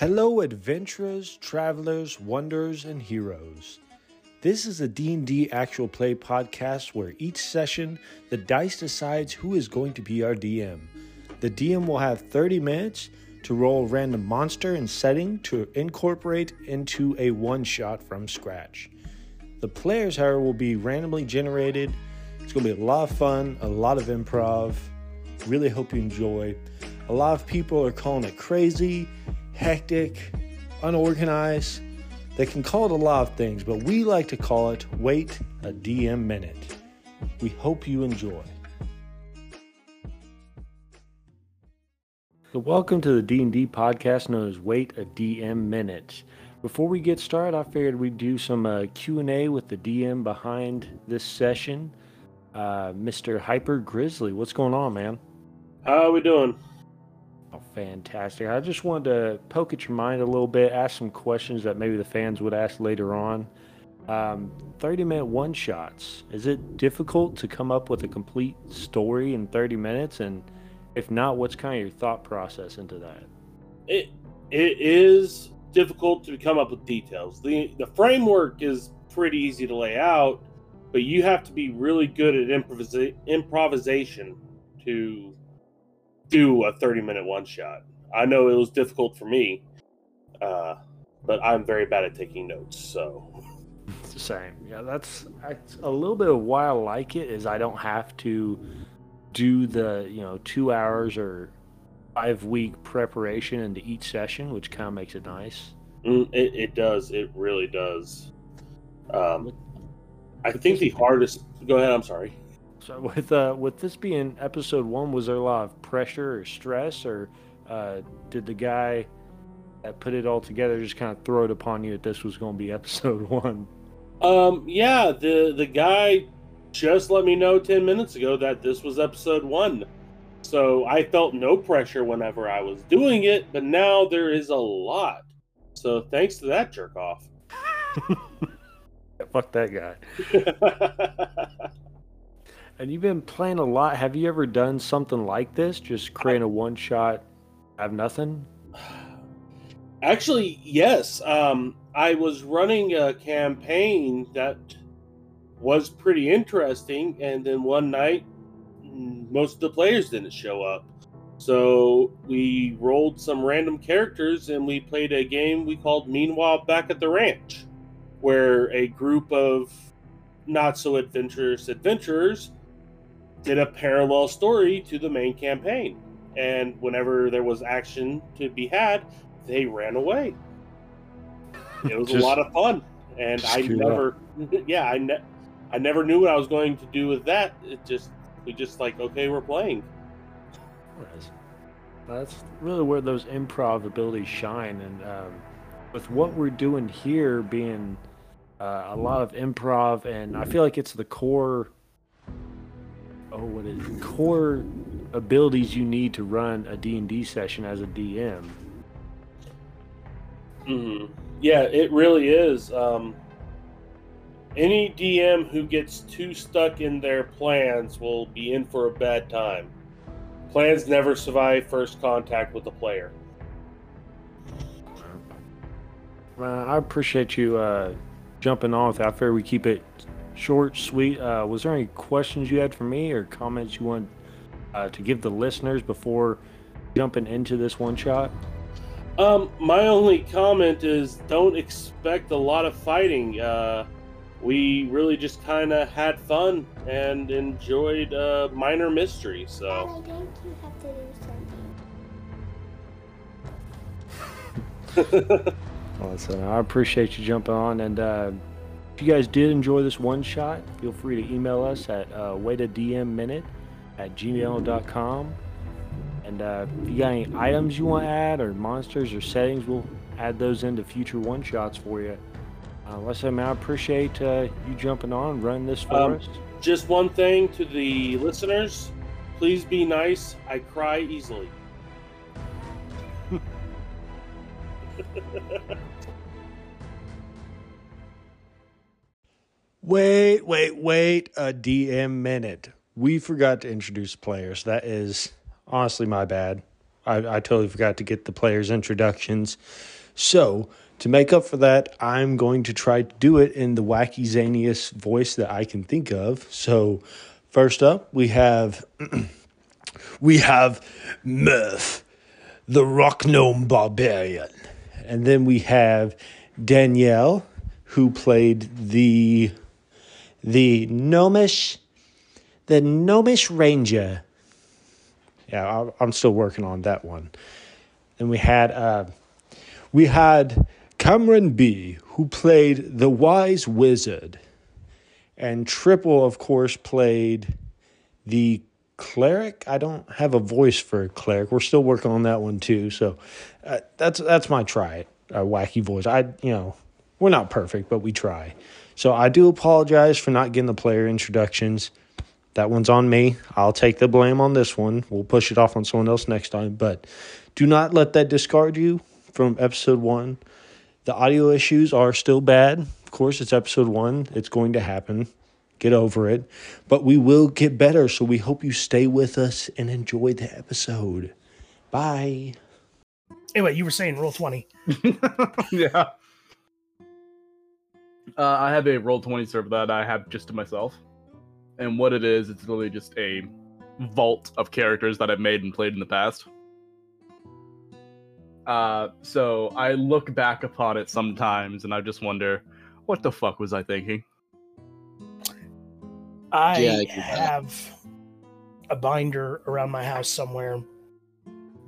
Hello adventurers, travelers, wonders, and heroes. This is a D&D actual play podcast where each session the dice decides who is going to be our DM. The DM will have 30 minutes to roll a random monster and setting to incorporate into a one-shot from scratch. The players, however, will be randomly generated. It's going to be a lot of fun, a lot of improv. Really hope you enjoy. A lot of people are calling it crazy, hectic, unorganized. They can call it a lot of things, but we like to call it Wait a DM Minute. We hope you enjoy. So welcome to the D&D podcast known as Wait a DM Minute. Before we get started, I figured we'd do some uh, Q&A with the DM behind this session. Uh, Mr. HyperGrizzly, what's going on, man? How are we doing? Oh, fantastic. I just wanted to poke at your mind a little bit, ask some questions that maybe the fans would ask later on. Um, 30 minute one shots. Is it difficult to come up with a complete story in 30 minutes? And if not, what's kind of your thought process into that? It it is difficult to come up with details. the The framework is pretty easy to lay out, but you have to be really good at improvisa- improvisation to do a 30 minute one shot. I know it was difficult for me, uh, but I'm very bad at taking notes. So it's the same. Yeah, that's, that's a little bit of why I like it is I don't have to do the you know two hours or five week preparation into each session, which kind of makes it nice. Mm, it, it does. It really does. Um, I think the hardest. Go ahead. I'm sorry. So with uh, with this being episode one, was there a lot of pressure or stress, or uh, did the guy that put it all together just kind of throw it upon you that this was going to be episode one? Um, yeah, the the guy just let me know ten minutes ago that this was episode one, so I felt no pressure whenever I was doing it, but now there is a lot. So thanks to that jerk off. Fuck that guy. And you've been playing a lot. Have you ever done something like this? Just create a one shot, have nothing? Actually, yes. Um, I was running a campaign that was pretty interesting, and then one night, most of the players didn't show up. So we rolled some random characters and we played a game we called Meanwhile Back at the Ranch, where a group of not so adventurous adventurers did a parallel story to the main campaign. And whenever there was action to be had, they ran away. It was just, a lot of fun, and I never, yeah, I, ne- I never knew what I was going to do with that. It just, we just like, okay, we're playing. That's really where those improv abilities shine, and um, with what we're doing here being uh, a lot of improv, and I feel like it's the core oh, what is it? core abilities you need to run a D&D session as a DM. Mm-hmm. Yeah, it really is. Um, any DM who gets too stuck in their plans will be in for a bad time. Plans never survive first contact with the player. I appreciate you uh, jumping on. I figure we keep it short, sweet. Uh, was there any questions you had for me or comments you want uh, to give the listeners before jumping into this one shot? Um, my only comment is don't expect a lot of fighting. Uh, we really just kind of had fun and enjoyed uh, minor mystery. So. I think you have to do something. well, listen, I appreciate you jumping on and. If you guys did enjoy this one shot, feel free to email us at uh, waitadmminute at gmail.com. And uh, if you got any items you want to add or monsters or settings, we'll add those into future one shots for you. Uh, let's say, man, I appreciate uh, you jumping on, running this for um, us. Just one thing to the listeners please be nice. I cry easily. Wait, wait, wait a DM minute. We forgot to introduce players. That is honestly my bad. I, I totally forgot to get the players' introductions. So, to make up for that, I'm going to try to do it in the wacky zaniest voice that I can think of. So, first up, we have we have Murph, the rock gnome barbarian, and then we have Danielle, who played the the gnomish the gnomish ranger. Yeah, I'm still working on that one. And we had uh, we had Cameron B, who played the wise wizard, and Tripple, of course, played the cleric. I don't have a voice for a cleric. We're still working on that one too. So uh, that's that's my try a wacky voice. I you know we're not perfect, but we try. So I do apologize for not getting the player introductions. That one's on me. I'll take the blame on this one. We'll push it off on someone else next time. But do not let that discard you from episode one. The audio issues are still bad. Of course, it's episode one. It's going to happen. Get over it. But we will get better. So we hope you stay with us and enjoy the episode. Bye. Anyway, you were saying Roll20. yeah. Uh, I have a Roll20 server that I have just to myself. And what it is, it's literally just a vault of characters that I've made and played in the past. Uh, so I look back upon it sometimes and I just wonder, what the fuck was I thinking? I yeah, I have a binder around my house somewhere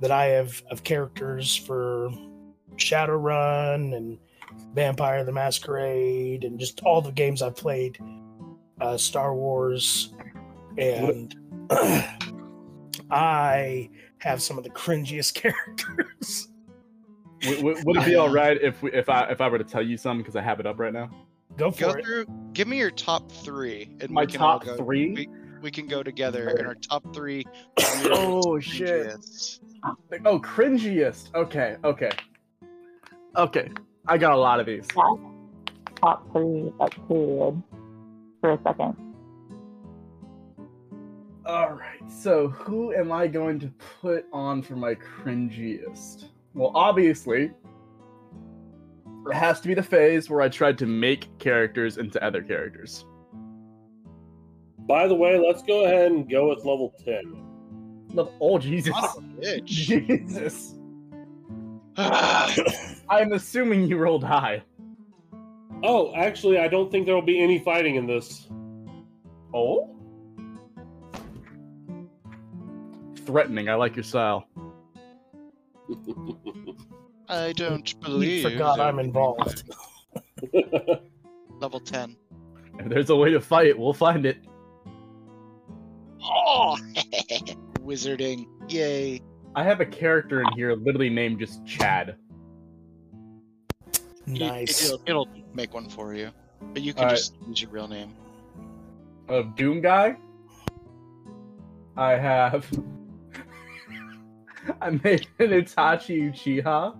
that I have of characters for Shadowrun and Vampire the Masquerade and just all the games I've played, uh, Star Wars, and I have some of the cringiest characters. would, would, it be all right if we, if I if I were to tell you some because I have it up right now? Go for go it. Through, give me your top three. And My top go, three. We, we, can go together in our top three. oh shit! Oh, cringiest. Okay, okay, okay. I got a lot of these. Top three up period for a second. All right. So, who am I going to put on for my cringiest? Well, obviously, it has to be the phase where I tried to make characters into other characters. By the way, let's go ahead and go with level 10. Level, oh, Jesus. Jesus. I'm assuming you rolled high. Oh, actually, I don't think there will be any fighting in this. Oh? Threatening. I like your style. I don't believe. You forgot I'm involved. Level 10. If there's a way to fight, we'll find it. Oh! Wizarding. Yay. I have a character in here literally named just Chad. Nice. It, will make one for you. But you can uh, just use your real name. A Doom Guy? I have. I made an Itachi Uchiha.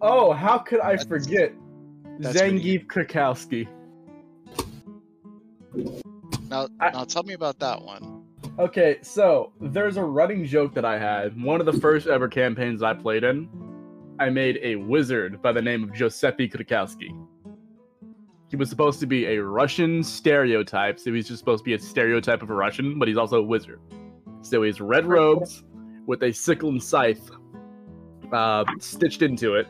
Oh, how could I forget Zangief Krakowski? Now, I, now tell me about that one. Okay, so there's a running joke that I had. One of the first ever campaigns I played in, I made a wizard by the name of Giuseppe Krakowski. He was supposed to be a Russian stereotype, so he's just supposed to be a stereotype of a Russian, but he's also a wizard. So he's red robes with a sickle and scythe uh, stitched into it,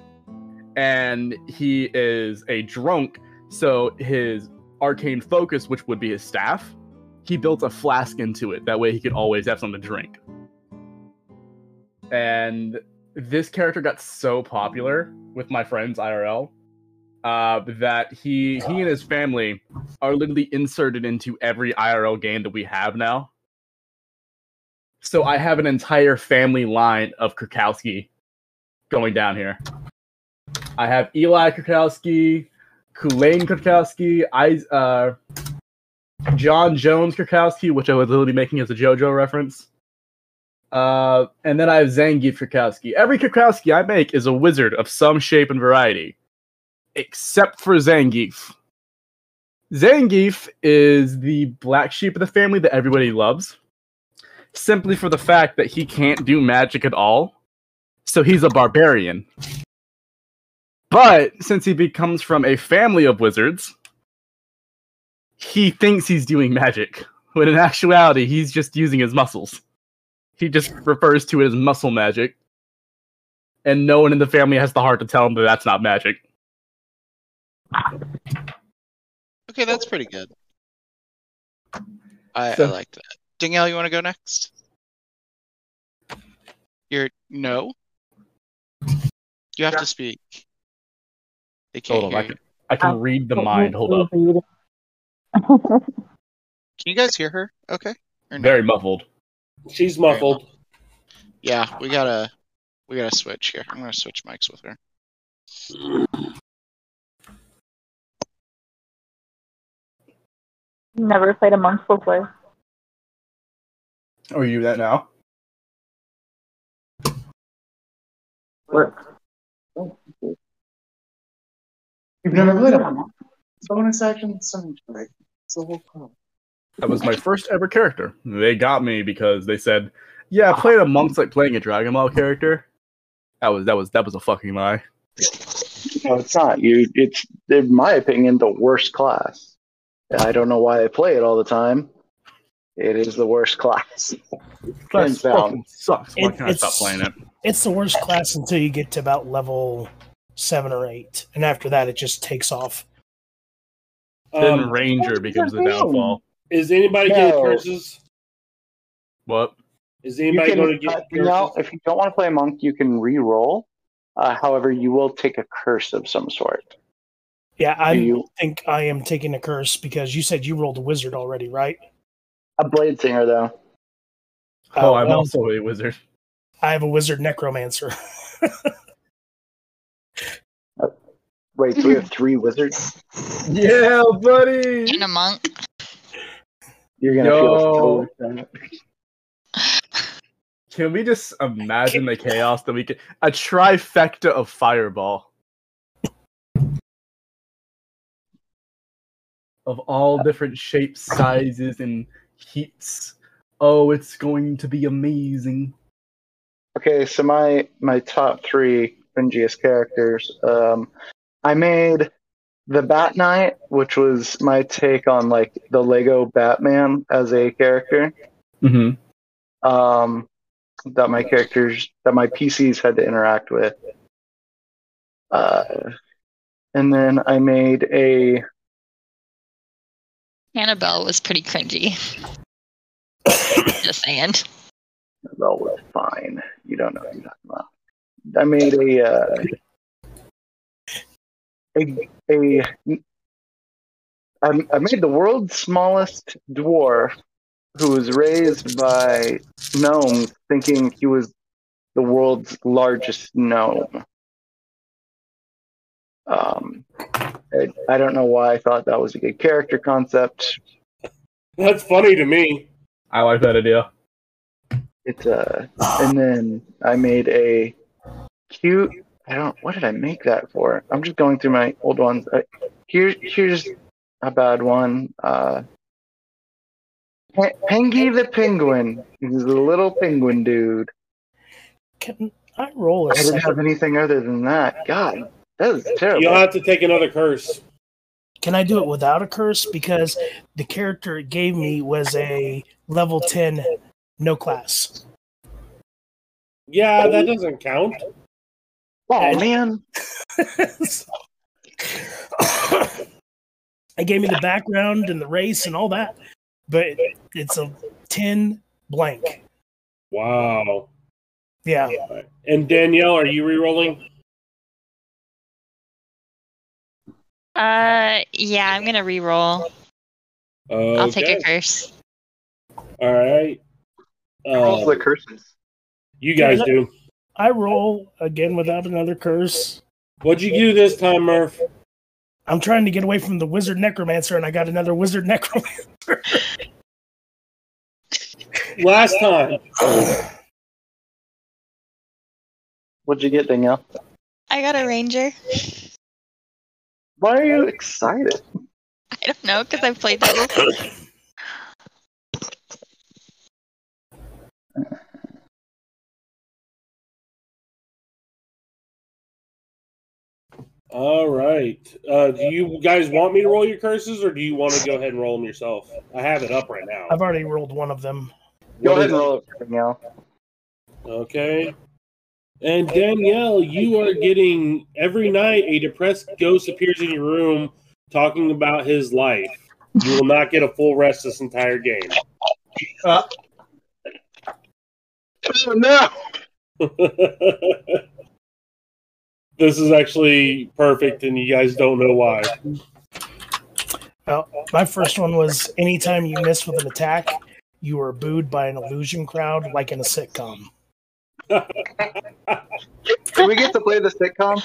and he is a drunk. So his arcane focus, which would be his staff, he built a flask into it. That way he could always have something to drink. And this character got so popular with my friends IRL uh, that he he and his family are literally inserted into every IRL game that we have now. So I have an entire family line of Krakowski going down here. I have Eli Krakowski, Kulain Krakowski, I uh, John Jones Krakowski, which I was literally making as a JoJo reference. Uh, and then I have Zangief Krakowski. Every Krakowski I make is a wizard of some shape and variety, except for Zangief. Zangief is the black sheep of the family that everybody loves. simply for the fact that he can't do magic at all. So he's a barbarian. But since he becomes from a family of wizards, he thinks he's doing magic, when in actuality, he's just using his muscles. He just refers to it as muscle magic. And no one in the family has the heart to tell him that that's not magic. Okay, that's pretty good. I, So- I like that. Danielle, you want to go next? You're no. You have to speak. They can't Hold on, I can, you. I can read the mind. Hold up. Can you guys hear her? Okay. Or no? Very muffled. She's muffled. Yeah, we gotta we gotta switch here. I'm gonna switch mics with her. Never played a monk before. Are you that now? Work. You've never played a bonus action cemetery. It's the whole problem. That was my first ever character. They got me because they said, "Yeah, I played a monk's like playing a Dragon Ball character." That was that was that was a fucking lie. No, it's not. You, it's in my opinion the worst class. I don't know why I play it all the time. It is the worst class. That Hands down. fucking sucks. Why It- can't I stop playing it? It's the worst class until you get to about level seven or eight, and after that, it just takes off. Then Um, Ranger becomes the downfall. is anybody getting curses? What? Is You anybody can, going to uh, get you know, curses? if you don't want to play a monk, you can re-roll. Uh, however, you will take a curse of some sort. Yeah, I you think I am taking a curse because you said you rolled a wizard already, right? a blade singer though? Oh, Uh, I'm well, also a wizard. I have a wizard necromancer. Wait, so we have three wizards. Yeah, buddy. And a monk. You're gonna Yo. feel so sad. Can we just imagine the chaos that we could a trifecta of fireball of all different shapes, sizes, and heats. Oh, it's going to be amazing. Okay, so my my top three cringiest characters. Um, I made the Bat Knight, which was my take on like the Lego Batman as a character. Mm-hmm. Um, that my characters that my PCs had to interact with. Uh, and then I made a Annabelle was pretty cringy. Just saying. well, was fine. You don't know what you're talking about. I made a uh, a a. I, I made the world's smallest dwarf who was raised by gnomes thinking he was the world's largest gnome. Um, I, I don't know why I thought that was a good character concept. That's funny to me. I like that idea. It's uh, and then I made a cute. I don't. What did I make that for? I'm just going through my old ones. Uh, here, here's a bad one. Uh, Pe- Pengy the penguin. He's a little penguin dude. Can I roll a I didn't have anything other than that. God, that is terrible. You'll have to take another curse. Can I do it without a curse? Because the character it gave me was a level 10 no class. Yeah, that doesn't count. Oh man, it gave me the background and the race and all that, but it's a 10 blank. Wow. Yeah. And Danielle, are you re-rolling? Uh, yeah, I'm gonna re-roll. Okay. I'll take a curse. All right. rolls Uh, the curses. you guys do. I roll again without another curse. What'd you do this time, Murph? I'm trying to get away from the wizard necromancer, and I got another wizard necromancer. Last time. What'd you get, Danielle? I got a ranger. Why are you excited? I don't know because I've played that before. All right. Uh, do you guys want me to roll your curses, or do you want to go ahead and roll them yourself? I have it up right now. I've already rolled one of them. Go ahead and roll it, Danielle. Okay. And Danielle, you are getting every night a depressed ghost appears in your room talking about his life. You will not get a full rest this entire game. Oh, no. this is actually perfect, and you guys don't know why. Well, my first one was anytime you miss with an attack, you are booed by an illusion crowd like in a sitcom. Do we get to play the sitcom?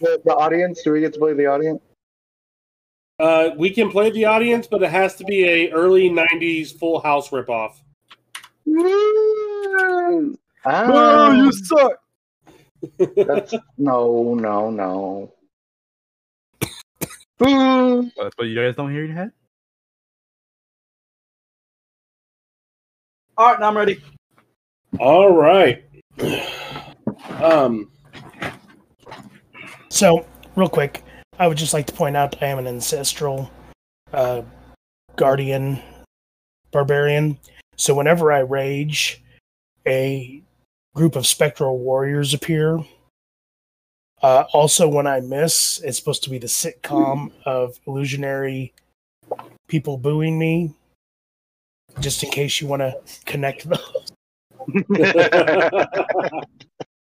the, the audience? Do we get to play the audience? Uh, we can play the audience, but it has to be a early '90s Full House ripoff. Ah, you suck. That's, no, no, no. But, what you guys don't hear in your head. All right, now I'm ready. All right. Um, So, real quick, I would just like to point out I am an ancestral uh, guardian barbarian. So, whenever I rage, a group of spectral warriors appear. Uh, also, when I miss, it's supposed to be the sitcom of illusionary people booing me. Just in case you want to connect those.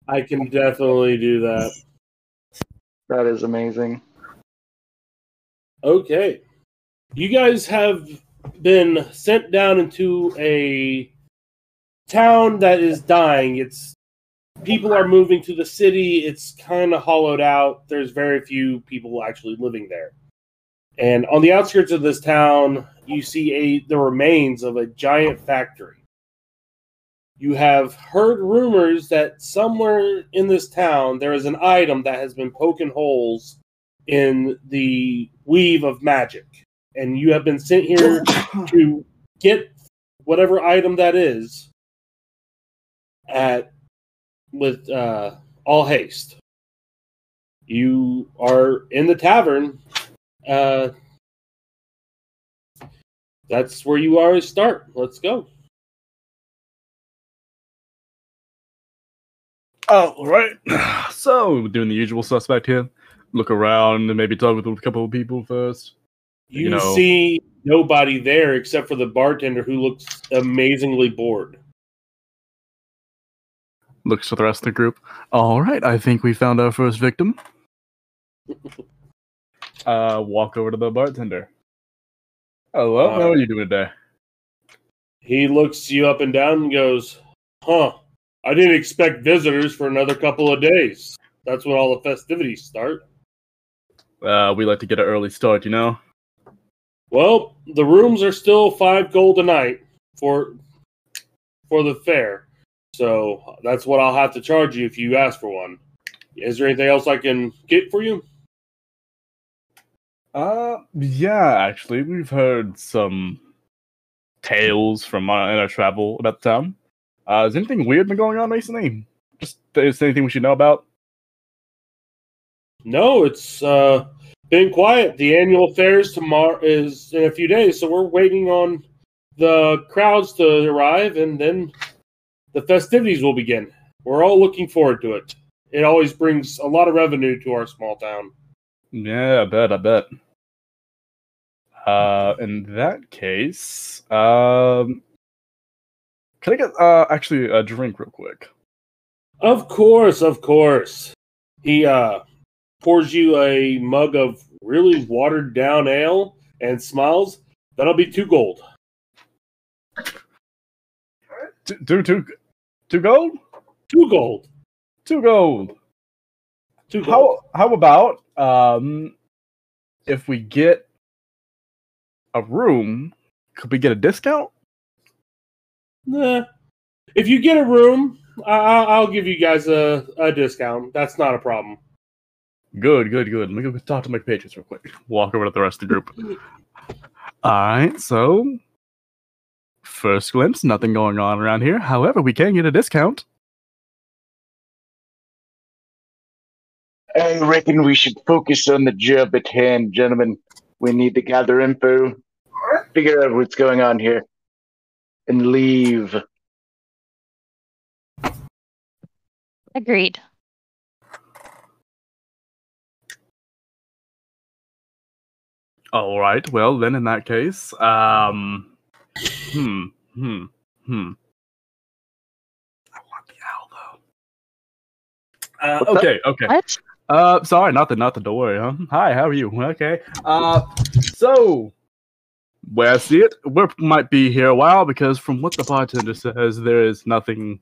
I can definitely do that. that is amazing. Okay. You guys have been sent down into a town that is dying. It's people are moving to the city. It's kind of hollowed out. There's very few people actually living there. And on the outskirts of this town, you see a the remains of a giant factory. You have heard rumors that somewhere in this town there is an item that has been poking holes in the weave of magic. And you have been sent here to get whatever item that is at with uh, all haste. You are in the tavern. Uh, that's where you are to start. Let's go. Oh, right. So, we're doing the usual suspect here. Look around and maybe talk with a couple of people first. You, You know- see nobody there except for the bartender who looks amazingly bored. Looks to the rest of the group. All right, I think we found our first victim. uh, walk over to the bartender. Hello, how Uh, are you doing today? He looks you up and down and goes, Huh, I didn't expect visitors for another couple of days. That's when all the festivities start. Uh, we like to get an early start, you know. Well, the rooms are still five gold a night for for the fair. So that's what I'll have to charge you if you ask for one. Is there anything else I can get for you? Uh, yeah, actually, we've heard some tales from our, in our travel about the town. Uh, has anything weird been going on recently? Just is there anything we should know about? No, it's uh, been quiet. The annual fairs tomorrow is in a few days, so we're waiting on the crowds to arrive, and then the festivities will begin. We're all looking forward to it. It always brings a lot of revenue to our small town. Yeah, I bet, I bet. Uh, in that case, um, can I get uh actually a drink real quick? Of course, of course. He uh, pours you a mug of really watered down ale and smiles. That'll be two gold. Two, two, two, two gold, Two gold. two gold. Two gold. How how about um, if we get a room, could we get a discount? Nah. If you get a room, I- I- I'll give you guys a, a discount. That's not a problem. Good, good, good. Let me go talk to my patrons real quick. Walk over to the rest of the group. All right, so first glimpse, nothing going on around here. However, we can get a discount. I reckon we should focus on the job at hand, gentlemen. We need to gather info, figure out what's going on here, and leave. Agreed. All right. Well, then in that case, um, hmm, hmm, hmm. I want the owl though. Uh, What's that? okay, okay. What? Uh, sorry, not the not the door. Huh? Hi, how are you? Okay. Uh, so where I see it, we might be here a while because from what the bartender says, there is nothing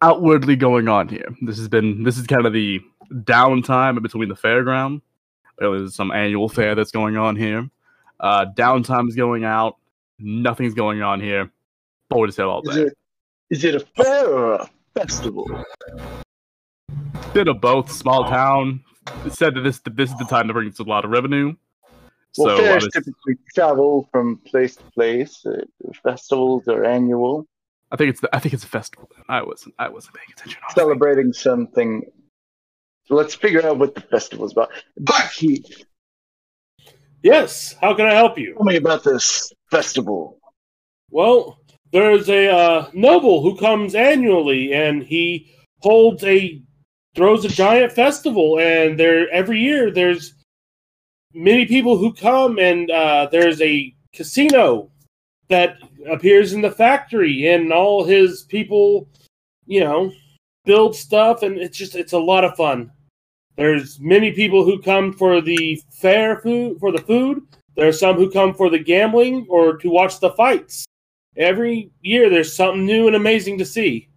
outwardly going on here. This has been this is kind of the downtime between the fairground. There's some annual fair that's going on here. Uh, downtime is going out. Nothing's going on here. Bored as hell all Is day. it is it a fair or a festival? Bit of both. Small town. It said that this this is the time to bring us a lot of revenue. Well, so fairs obvious- typically travel from place to place. Uh, festivals are annual, I think it's the, I think it's a festival. I wasn't I wasn't paying attention. honestly. celebrating something. Let's figure out what the festival's about. Barkeep, Yes. How can I help you? tell me about this festival. Well, there's a uh, noble who comes annually, and he holds a throws a giant festival, and there every year there's many people who come, and uh, there's a casino that appears in the factory, and all his people, you know, build stuff, and it's just it's a lot of fun. There's many people who come for the fair food for the food. There are some who come for the gambling or to watch the fights every year there's something new and amazing to see.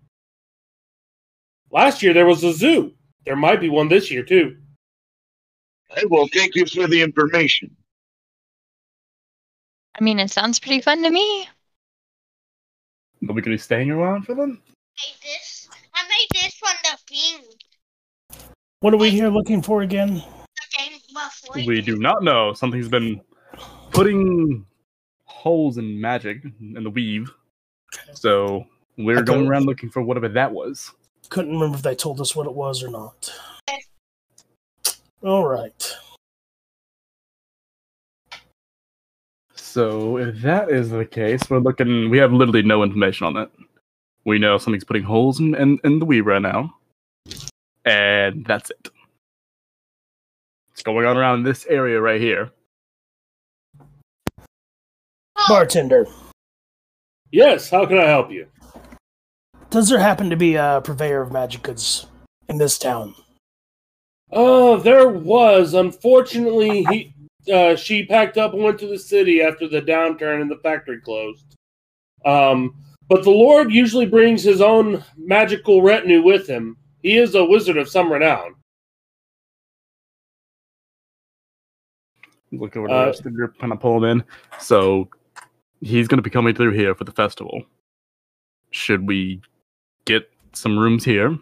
Last year there was a zoo. There might be one this year too. I will thank you for the information. I mean, it sounds pretty fun to me. Are we gonna be staying around for them? made this. I made this one the thing. What are we here looking for again? Okay, before We do not know. Something's been putting holes in magic in the weave. So we're Okay. going around looking for whatever that was. Couldn't remember if they told us what it was or not. All right. So if that is the case, we're looking. We have literally no information on it. We know something's putting holes in in, in the weave right now, and that's it. It's going on around this area right here. Bartender, Yes, how can I help you? does there happen to be a purveyor of magic goods in this town? Oh, there was. Unfortunately, he uh, she packed up and went to the city after the downturn and the factory closed. Um, but the Lord usually brings his own magical retinue with him. He is a wizard of some renown. Look over the Uh, rest of the group, kind of pull him in. So he's going to be coming through here for the festival. Should we get some rooms here?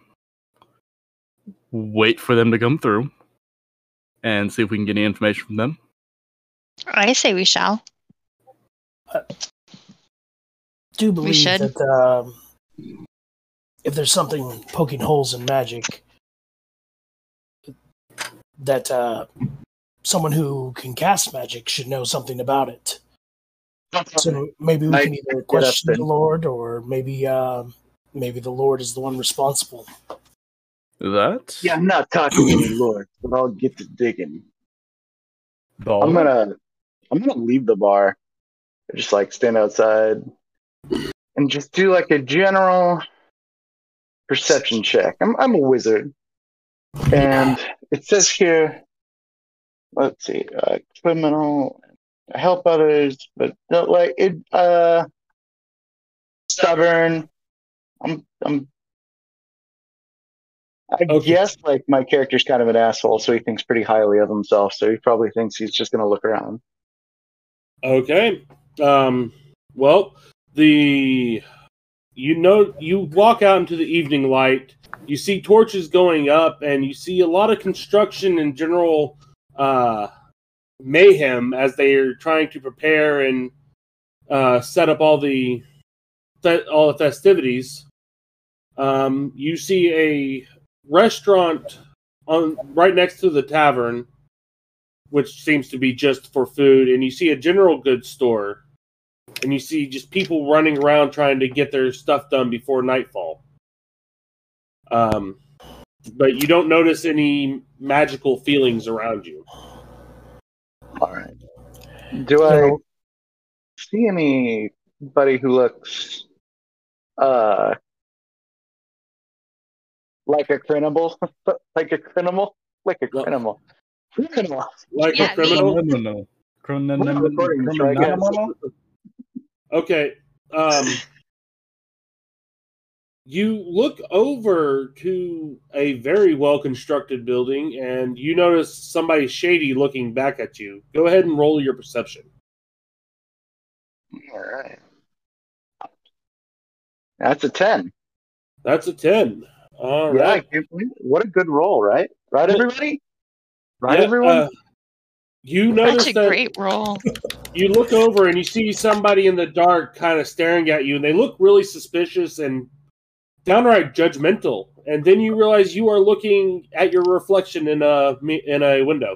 Wait for them to come through, and see if we can get any information from them. I say we shall. Do believe should. that um, if there's something poking holes in magic, that uh, someone who can cast magic should know something about it. So maybe we I can either question the. Lord, or maybe um, maybe the Lord is the one responsible. That Yeah, I'm not talking to the Lord, but I'll get to digging. ball. I'm gonna I'm gonna leave the bar. Just like stand outside and just do like a general perception check. I'm I'm a wizard. And it says here let's see, uh, criminal help others, but not like it uh stubborn. I'm I'm I Okay. guess like my character's kind of an asshole, so he thinks pretty highly of himself. So he probably thinks he's just gonna look around. Okay. Um, well, the you know you walk out into the evening light. You see torches going up, and you see a lot of construction and general uh, mayhem as they are trying to prepare and uh, set up all the all the festivities. Um, you see a restaurant on right next to the tavern, which seems to be just for food, and you see a general goods store, and you see just people running around trying to get their stuff done before nightfall. Um, but you don't notice any magical feelings around you. All right. Do I see anybody who looks uh like a criminal? like a criminal? Like a criminal. Criminal. Like Yeah, a criminal. No, no, no. Criminal- We're not recording this, right, guys? criminal? Okay. Um, you look over to a very well constructed building and you notice somebody shady looking back at you. Go ahead and roll your perception. All right. That's a 10. That's a 10. All yeah, right. give me- what a good roll, right? Right, everybody? Right, Yeah, everyone? uh, you notice Such a that great roll. you look over and you see somebody in the dark kind of staring at you and they look really suspicious and downright judgmental and then you realize you are looking at your reflection in a in a window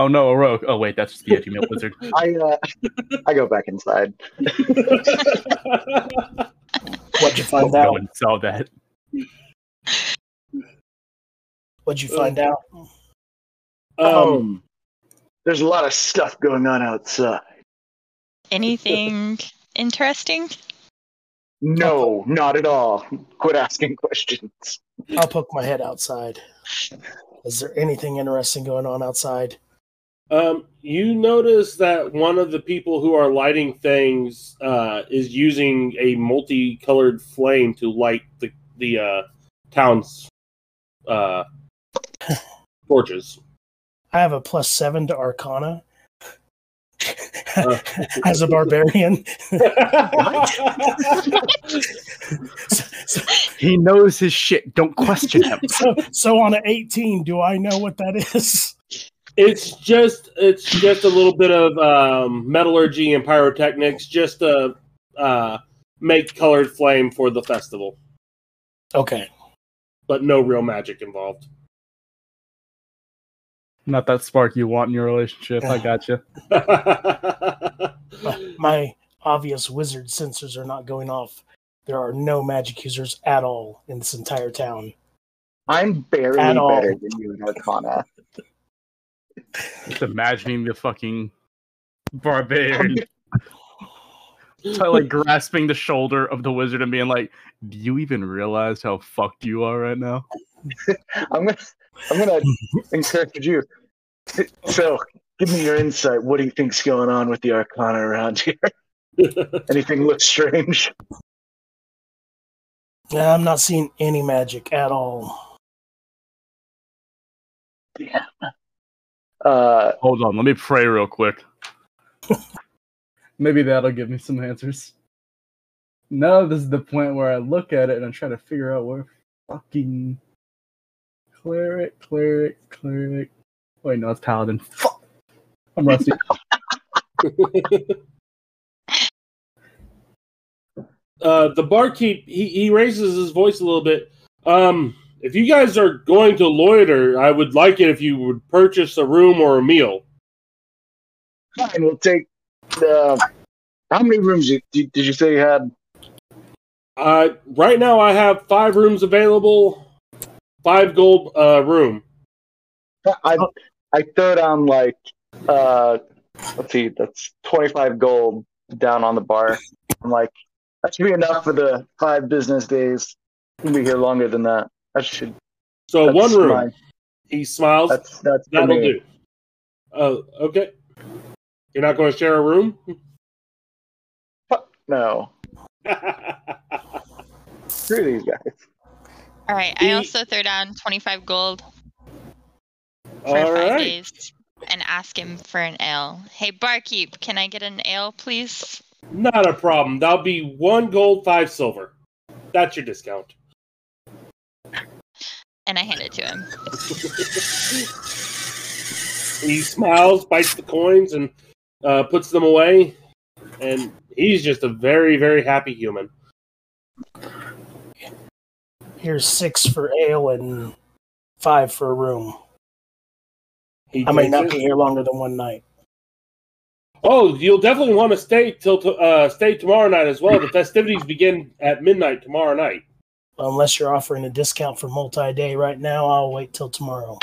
Oh no, a rogue. Oh wait, that's just the female wizard. I uh, I go back inside. What'd you find Go out? and solve that. What'd you find out? um, Um, there's a lot of stuff going on outside. Anything interesting? No, not at all. Quit asking questions. I'll poke my head outside. Is there anything interesting going on outside? um, you notice that one of the people who are lighting things uh, is using a multicolored flame to light the the uh, town's uh, torches. I have a plus seven to Arcana. Uh. As a barbarian. so, so, He knows his shit. Don't question him. so, so on an 18, do I know what that is? It's just it's just a little bit of um, metallurgy and pyrotechnics, just to uh, make colored flame for the festival, Okay. but no real magic involved. Not that spark you want in your relationship. I gotcha. My, my obvious wizard sensors are not going off. There are no magic users at all in this entire town. I'm barely At all. better than you in Arcana. Just imagining the fucking barbarian like grasping the shoulder of the wizard and being like, "Do you even realize how fucked you are right now?" I'm gonna, I'm gonna encourage you. So, give me your insight. What do you think's going on with the Arcana around here? Anything looks strange? Yeah, I'm not seeing any magic at all. Damn. Uh, Hold on, let me pray real quick. Maybe that'll give me some answers. Now this is the point where I look at it and I try to figure out where fucking cleric, cleric, cleric. Wait, no, it's paladin. Fuck. I'm rusty. uh, the barkeep he, he raises his voice a little bit. Um, if you guys are going to loiter, I would like it if you would purchase a room or a meal. fine. We'll take. Uh, how many rooms you, did, did you say you had? Uh, right now, I have five rooms available, five gold uh, room. I I throw down like uh let's see, that's twenty five gold down on the bar. I'm like, that should be enough for the five business days. We'll be here longer than that. That should So one room. my- He smiles. that's that's That'll me. do. Oh, okay. You're not going to share a room? Fuck no. Screw these guys. All right. I also throw down 25 gold for All five right. days and ask him for an ale. Hey, barkeep, can I get an ale, please? Not a problem. That'll be one gold, five silver. That's your discount. And I hand it to him. he smiles, bites the coins, and uh, puts them away. And he's just a very, very happy human. Here's six for ale and five for a room. He I may not it. be here longer than one night. Oh, you'll definitely want to stay till to, uh, stay tomorrow night as well. The festivities begin at midnight tomorrow night. Unless you're offering a discount for multi day right now, I'll wait till tomorrow.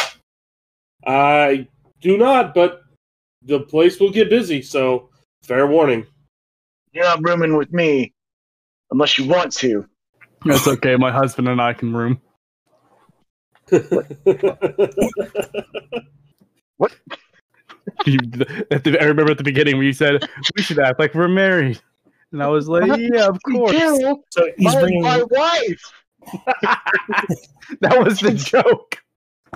I do not, but the place will get busy. So, fair warning. You're not rooming with me unless you want to. That's okay. My husband and I can room. What? You, at the, I remember at the beginning when you said we should act like we're married, and I was like, yeah, of course. So he's my, bringing my wife. That was the joke.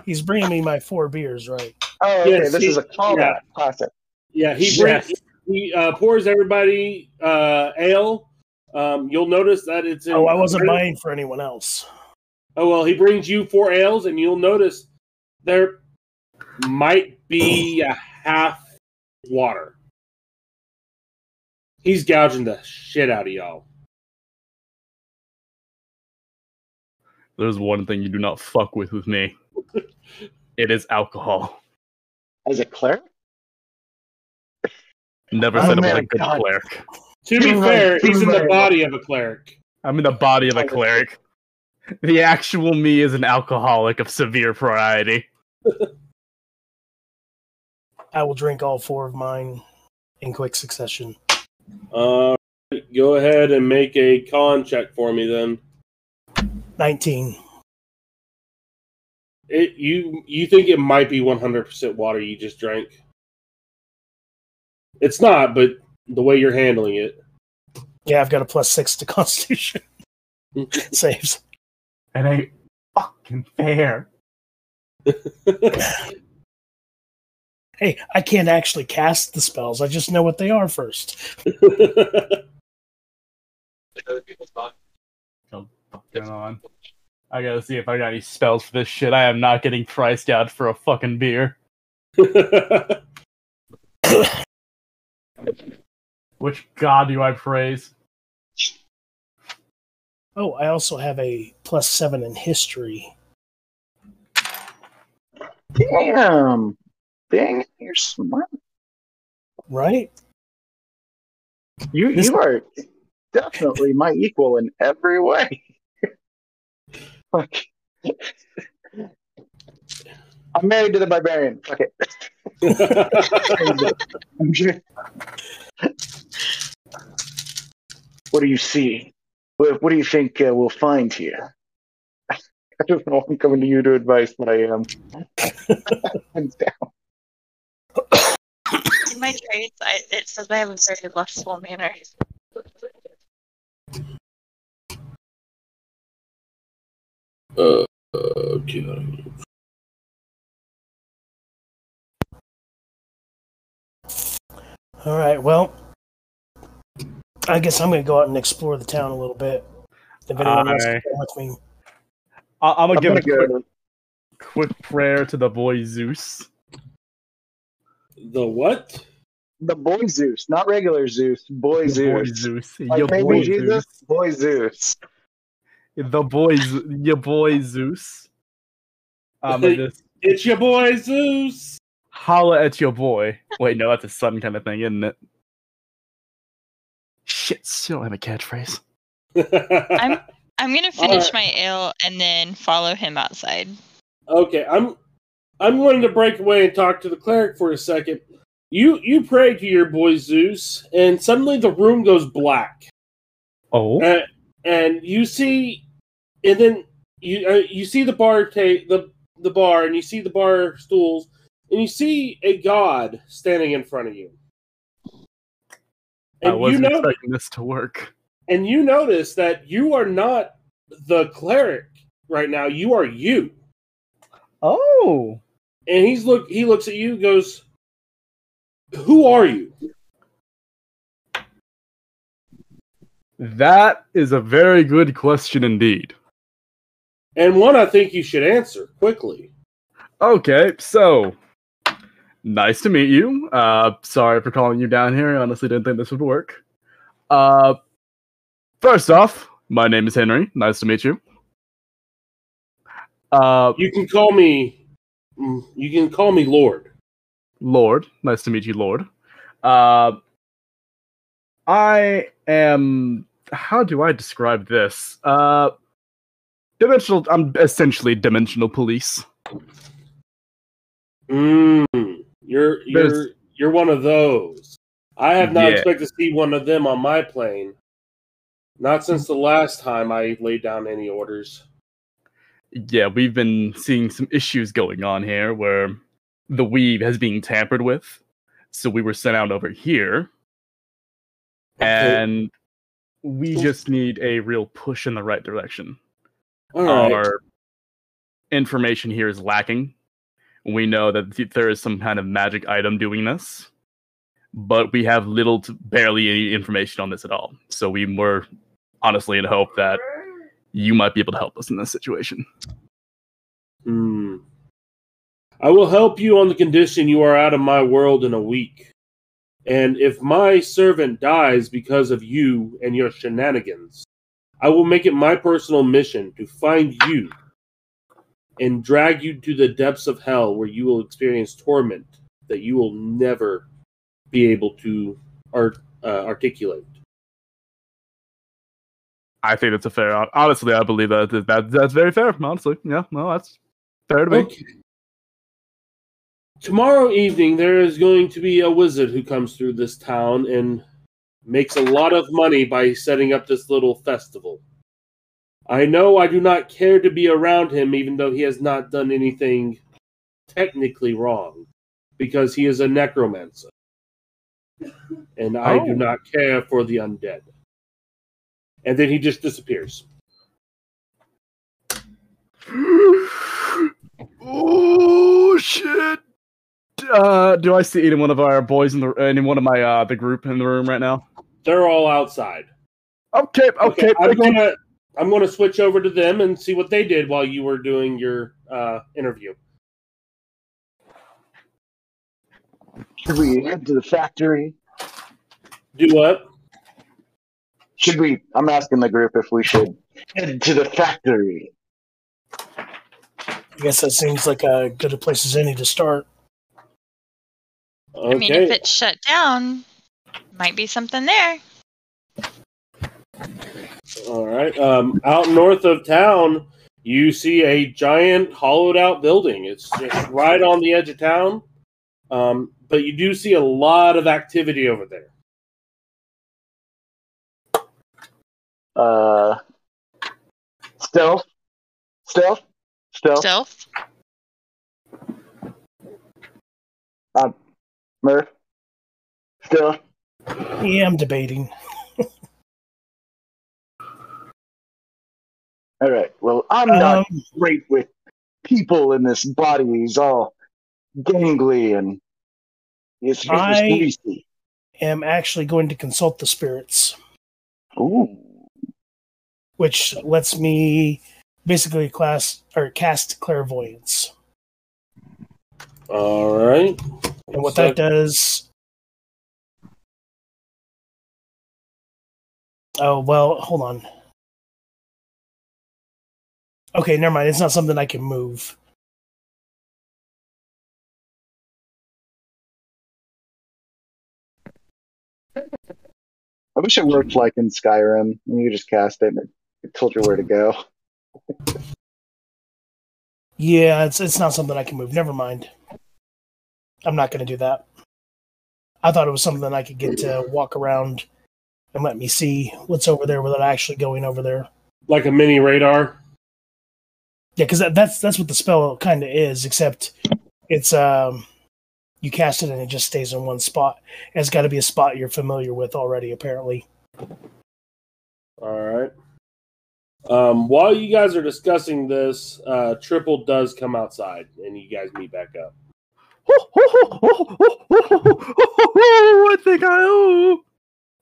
he's bringing me my four beers, right? Oh, okay. Yes, this he- is a callback. yeah. Classic. yeah, he Yes. brings, he uh, pours everybody uh, ale. Um, you'll notice that it's in. Oh, I wasn't buying for anyone else. Oh well, he brings you four ales, and you'll notice there might be a half water. He's gouging the shit out of y'all. There's one thing you do not fuck with with me. It is alcohol. As a cleric? Never Oh, said I'm a good God. clerk. To be fair, he's in the body of a cleric. I'm in the body of a cleric. The actual me is an alcoholic of severe variety. I will drink all four of mine in quick succession. Uh, go ahead and make a con check for me then. 19. It, you you think it might be 100% water you just drank? It's not, but the way you're handling it. Yeah, I've got a plus six to Constitution saves. It ain't fucking fair. Hey, I can't actually cast the spells. I just know what they are first. Fucking on. I gotta see if I got any spells for this shit. I am not getting priced out for a fucking beer. Which god do I praise? Oh, I also have a plus seven in history. Damn. Dang, you're smart. Right? You This- you are definitely my equal in every way. Like, I'm married to the barbarian. Okay. I'm sure- What do you see? What, what do you think uh, we'll find here? I don't know. I'm coming to you to advice, but I am. Hands down. In my traits, I, it says I have a very lustful manner. uh, okay. All right. Well, I guess I'm going to go out and explore the town a little bit. If anyone wants to come with me. I- I'm gonna I'm give gonna a quick, quick prayer to the boy Zeus. The what? The boy Zeus, not regular Zeus. Boy Boy Zeus. Zeus. Like Your baby boy Jesus, Zeus. boy Zeus. The boy, Z- your boy Zeus. Um, and just It's your boy Zeus. holla at your boy. Wait, no, that's a son kind of thing, isn't it? Shit, still don't have a catchphrase. I'm I'm gonna finish Alright. my ale and then follow him outside. okay, I'm I'm going to break away and talk to the cleric for a second. You you pray to your boy Zeus, and suddenly the room goes black, Oh, and, and you see, and then you uh, you see the bar ta- the the bar, and you see the bar stools, and you see a god standing in front of you. I And you wasn't know, expecting this to work. and you notice that you are not the cleric right now. You are you. Oh, and he's look he looks at you goes who are you that is a very good question indeed. and one i think you should answer quickly Okay, so nice to meet you. Uh, sorry for calling you down here. I honestly didn't think this would work. Uh, first off, my name is Henry. Nice to meet you. Uh, You can call me. You can call me Lord. Lord, nice to meet you, Lord. Uh, I am. How do I describe this? Uh, dimensional. I'm essentially dimensional police. Mm, you're you're There's- you're one of those. I have not Yeah. expected to see one of them on my plane. Not since the last time I laid down any orders. Yeah, we've been seeing some issues going on here where the weave has been tampered with. So we were sent out over here, and we just need a real push in the right direction. Right. Our information here is lacking. We know that th- there is some kind of magic item doing this, but we have little to barely any information on this at all. So we were honestly in hope that you might be able to help us in this situation. Hmm. I will help you on the condition you are out of my world in a week. And if my servant dies because of you and your shenanigans, I will make it my personal mission to find you and drag you to the depths of hell where you will experience torment that you will never be able to art, uh, articulate. I think that's a fair. Honestly, I believe that, that that's very fair. Honestly, yeah, no, that's fair to me. Okay. Tomorrow evening, there is going to be a wizard who comes through this town and makes a lot of money by setting up this little festival. I know I do not care to be around him, even though he has not done anything technically wrong, because he is a necromancer. And I do Oh. not care for the undead. And then he just disappears. oh shit! Uh, do I see any one of our boys in the any one of my uh the group in the room right now? They're all outside. Okay, okay. I'm gonna I'm gonna switch over to them and see what they did while you were doing your uh, interview. Should we head to the factory? Do what? Should we? I'm asking the group if we should head to the factory. I guess that seems like a good a place as any to start. Okay. I mean, if it's shut down, might be something there. All right. Um, out north of town, you see a giant hollowed out building. It's just right on the edge of town. Um, but you do see a lot of activity over there. Uh, stealth, stealth, stealth. Stealth. Murph, stealth. Yeah, I'm debating. All right. Well, I'm not Um, great with people in this body. He's all gangly and his hair I- greasy. am actually going to consult the spirits, Ooh. which lets me basically class or cast clairvoyance. All right. And what So- that does. Oh, well, hold on. Okay, never mind. It's not something I can move. I wish it worked like in Skyrim. You just cast it and it, it told you where to go. Yeah, it's it's not something I can move. Never mind. I'm not going to do that. I thought it was something I could get to walk around and let me see what's over there without actually going over there. Like a mini radar. Yeah, because that, that's that's what the spell kind of is, except it's um you cast it and it just stays in one spot. It's got to be a spot you're familiar with already, apparently. All right. Um, while you guys are discussing this, uh, Tripple does come outside, and you guys meet back up. I think I owe.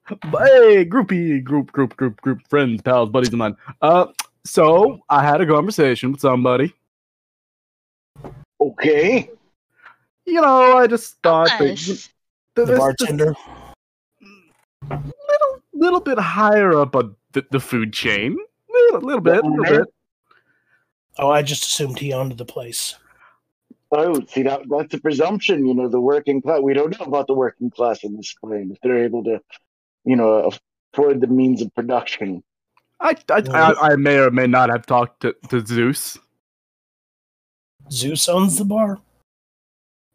Hey, groupie, group, group, group, group, friends, pals, buddies of mine. Uh, so I had a conversation with somebody. Okay. You know, I just thought that Nice. th- The this- this bartender. little, little bit higher up on the, the food chain, little, little bit, a little bit. Oh, I just assumed he owned the place. Oh, see that that's a presumption. You know, the working class. We don't know about the working class in this plane. If they're able to, you know, afford the means of production. I, I, I, I may or may not have talked to, to Zeus. Zeus owns the bar.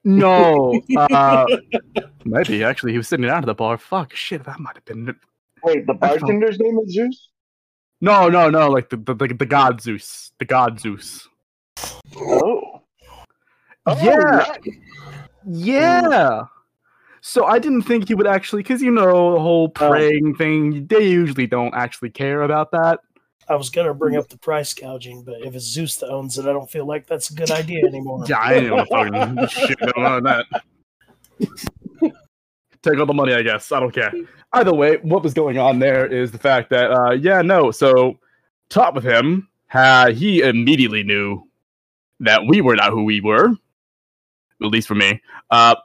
No, uh, maybe actually he was sitting down at the bar. Fuck, shit, that might have been. Wait, the bartender's name is Zeus. No, no, no, like the the, the, the god Zeus, the god Zeus. Oh. Oh, yeah, right. yeah. So I didn't think he would actually, because you know the whole praying thing. They usually don't actually care about that. I was gonna bring up the price gouging, but if it's Zeus that owns it, I don't feel like that's a good idea anymore. Yeah, I ain't gonna fucking shit down on that. Take all the money, I guess. I don't care. Either way, what was going on there is the fact that, uh, yeah, no. So, talk with him. Uh, he immediately knew that we were not who we were, at least for me. Uh,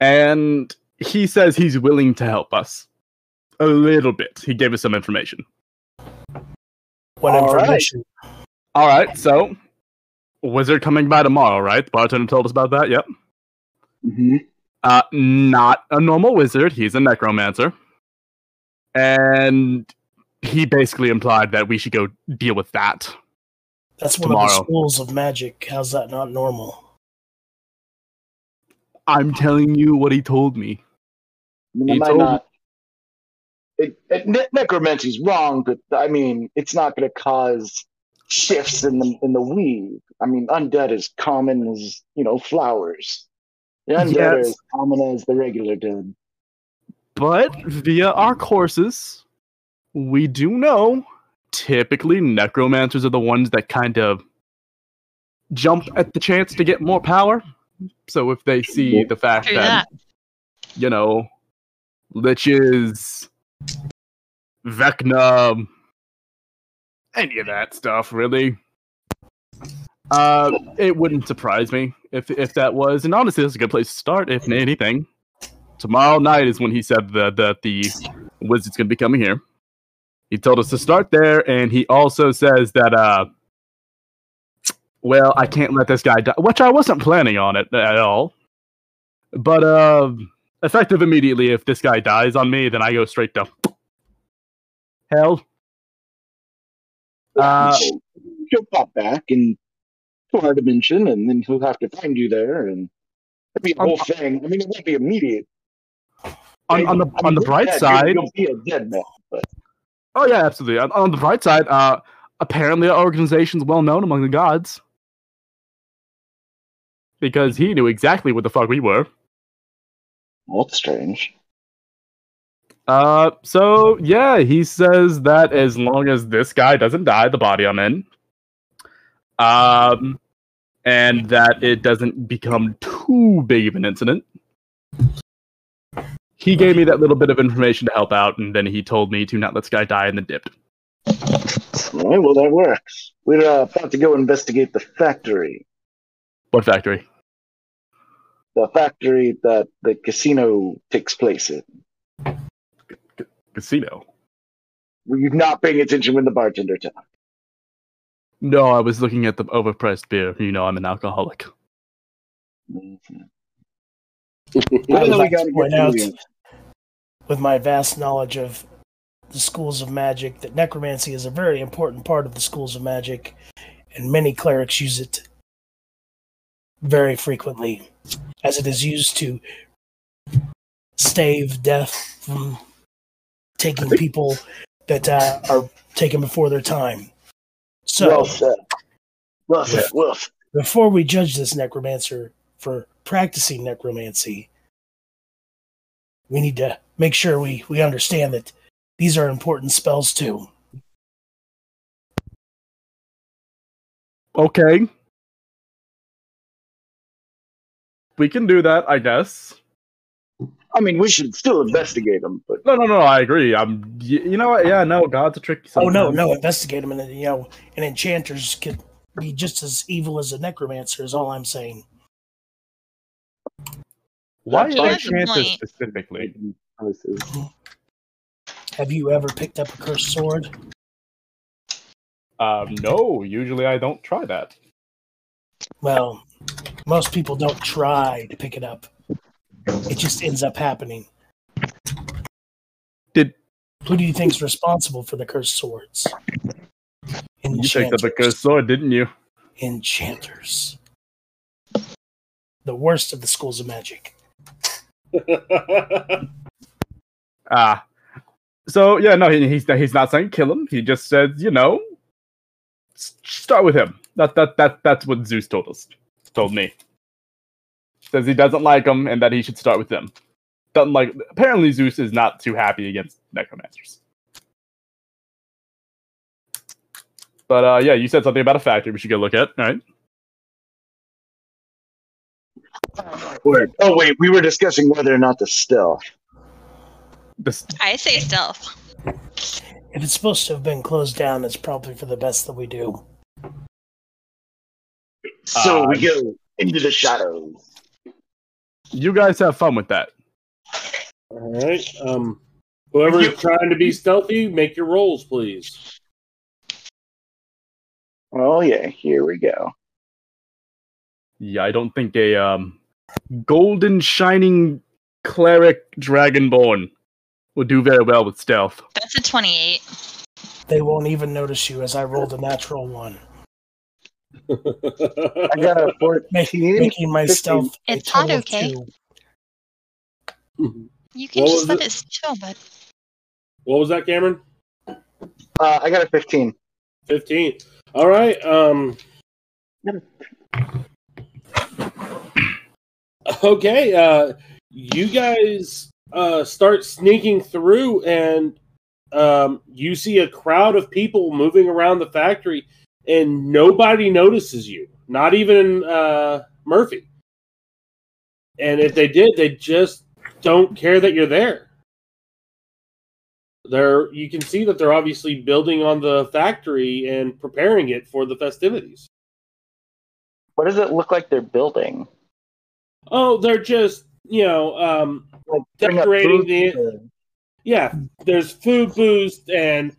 and he says he's willing to help us a little bit. He gave us some information. What All right. information? All right, so wizard coming by tomorrow, right? The bartender told us about that. Yep. Mm-hmm. Uh, not a normal wizard. He's a necromancer, and he basically implied that we should go deal with that. That's one of the schools of magic. How's that not normal? I'm telling you what he told me. I mean, He told- not. It, it, necromancy's wrong, but I mean, it's not going to cause shifts in the in the weave. I mean, undead is common as you know flowers. The undead are Yes. as common as the regular dead. But via our courses, we do know typically necromancers are the ones that kind of jump at the chance to get more power. So if they see the fact True that, that. you know, liches, Vecna, any of that stuff, really. Uh, it wouldn't surprise me if if that was, and honestly, that's a good place to start. If anything, tomorrow night is when he said that that the wizard's gonna be coming here. He told us to start there, and he also says that uh, well, I can't let this guy die, which I wasn't planning on it at all. But uh, effective immediately, if this guy dies on me, then I go straight to hell. Uh, he'll pop back to our dimension, and then he'll have to find you there, and it'll be a whole thing. I mean, it won't be immediate. on, on the I mean, on the bright dead, side, you'll be a dead man. But oh yeah, absolutely. On, on the bright side, uh, apparently our organization's well known among the gods because he knew exactly what the fuck we were. well, that's strange. Uh, so yeah, he says that as long as this guy doesn't die, the body I'm in, um, and that it doesn't become too big of an incident. He gave me that little bit of information to help out, and then he told me to not let this guy die, and then dipped. All right, well, that works. We're uh, about to go investigate the factory. What factory? The factory that the casino takes place in. Casino. Were you not paying attention when the bartender talked? No, I was looking at the overpriced beer. You know, I'm an alcoholic. Mm-hmm. I Well, would we like gotta point out, moving. with my vast knowledge of the schools of magic, that necromancy is a very important part of the schools of magic, and many clerics use it very frequently, as it is used to stave death from taking people that uh, are taken before their time. So, well said. Well said. Well said. before we judge this necromancer for practicing necromancy, we need to make sure we, we understand that these are important spells too. Okay. We can do that, I guess. I mean, we should still investigate them, but No, no, no. I agree. I'm. You know what? Yeah, no. God's a tricky. Oh no, no, investigate them, and then, you know, an enchanter's could be just as evil as a necromancer. Is all I'm saying. Why That's are enchanters specifically? Have you ever picked up a cursed sword? Um, no, usually I don't try that. Well, most people don't try to pick it up. It just ends up happening. Did- who do you think's responsible for the cursed swords? You picked up a cursed sword, didn't you? Enchanters. The worst of the schools of magic. Ah. So yeah, no, he, he's he's not saying kill him. He just said, you know, start with him. That that that that's what Zeus told us. Told me. Says he doesn't like him and that he should start with them. Doesn't like. Apparently, Zeus is not too happy against necromancers. But uh, yeah, you said something about a factory we should go look at, right? Word. Oh wait, we were discussing whether or not to stealth. This I say stealth. If it's supposed to have been closed down, it's probably for the best that we do. So Uh, we go into the shadows. you guys have fun with that. All right. Um, whoever's trying to be stealthy, make your rolls, please. Oh yeah, here we go. Yeah, I don't think a um, golden shining cleric dragonborn will do very well with stealth. That's a 28. They won't even notice you as I rolled a natural one, I got a ma- 14. making my 15. stealth It's hot, okay? You can What just let it? it chill, bud. what was that, Cameron? Uh, I got a 15. 15. All right. Um Okay, uh you guys uh start sneaking through and um you see a crowd of people moving around the factory and nobody notices you. Not even uh Murphy. And if they did, they just don't care that you're there. They're you can see that they're obviously building on the factory and preparing it for the festivities. What does it look like they're building? Oh, they're just you know um, Like decorating the yeah. There's food booths and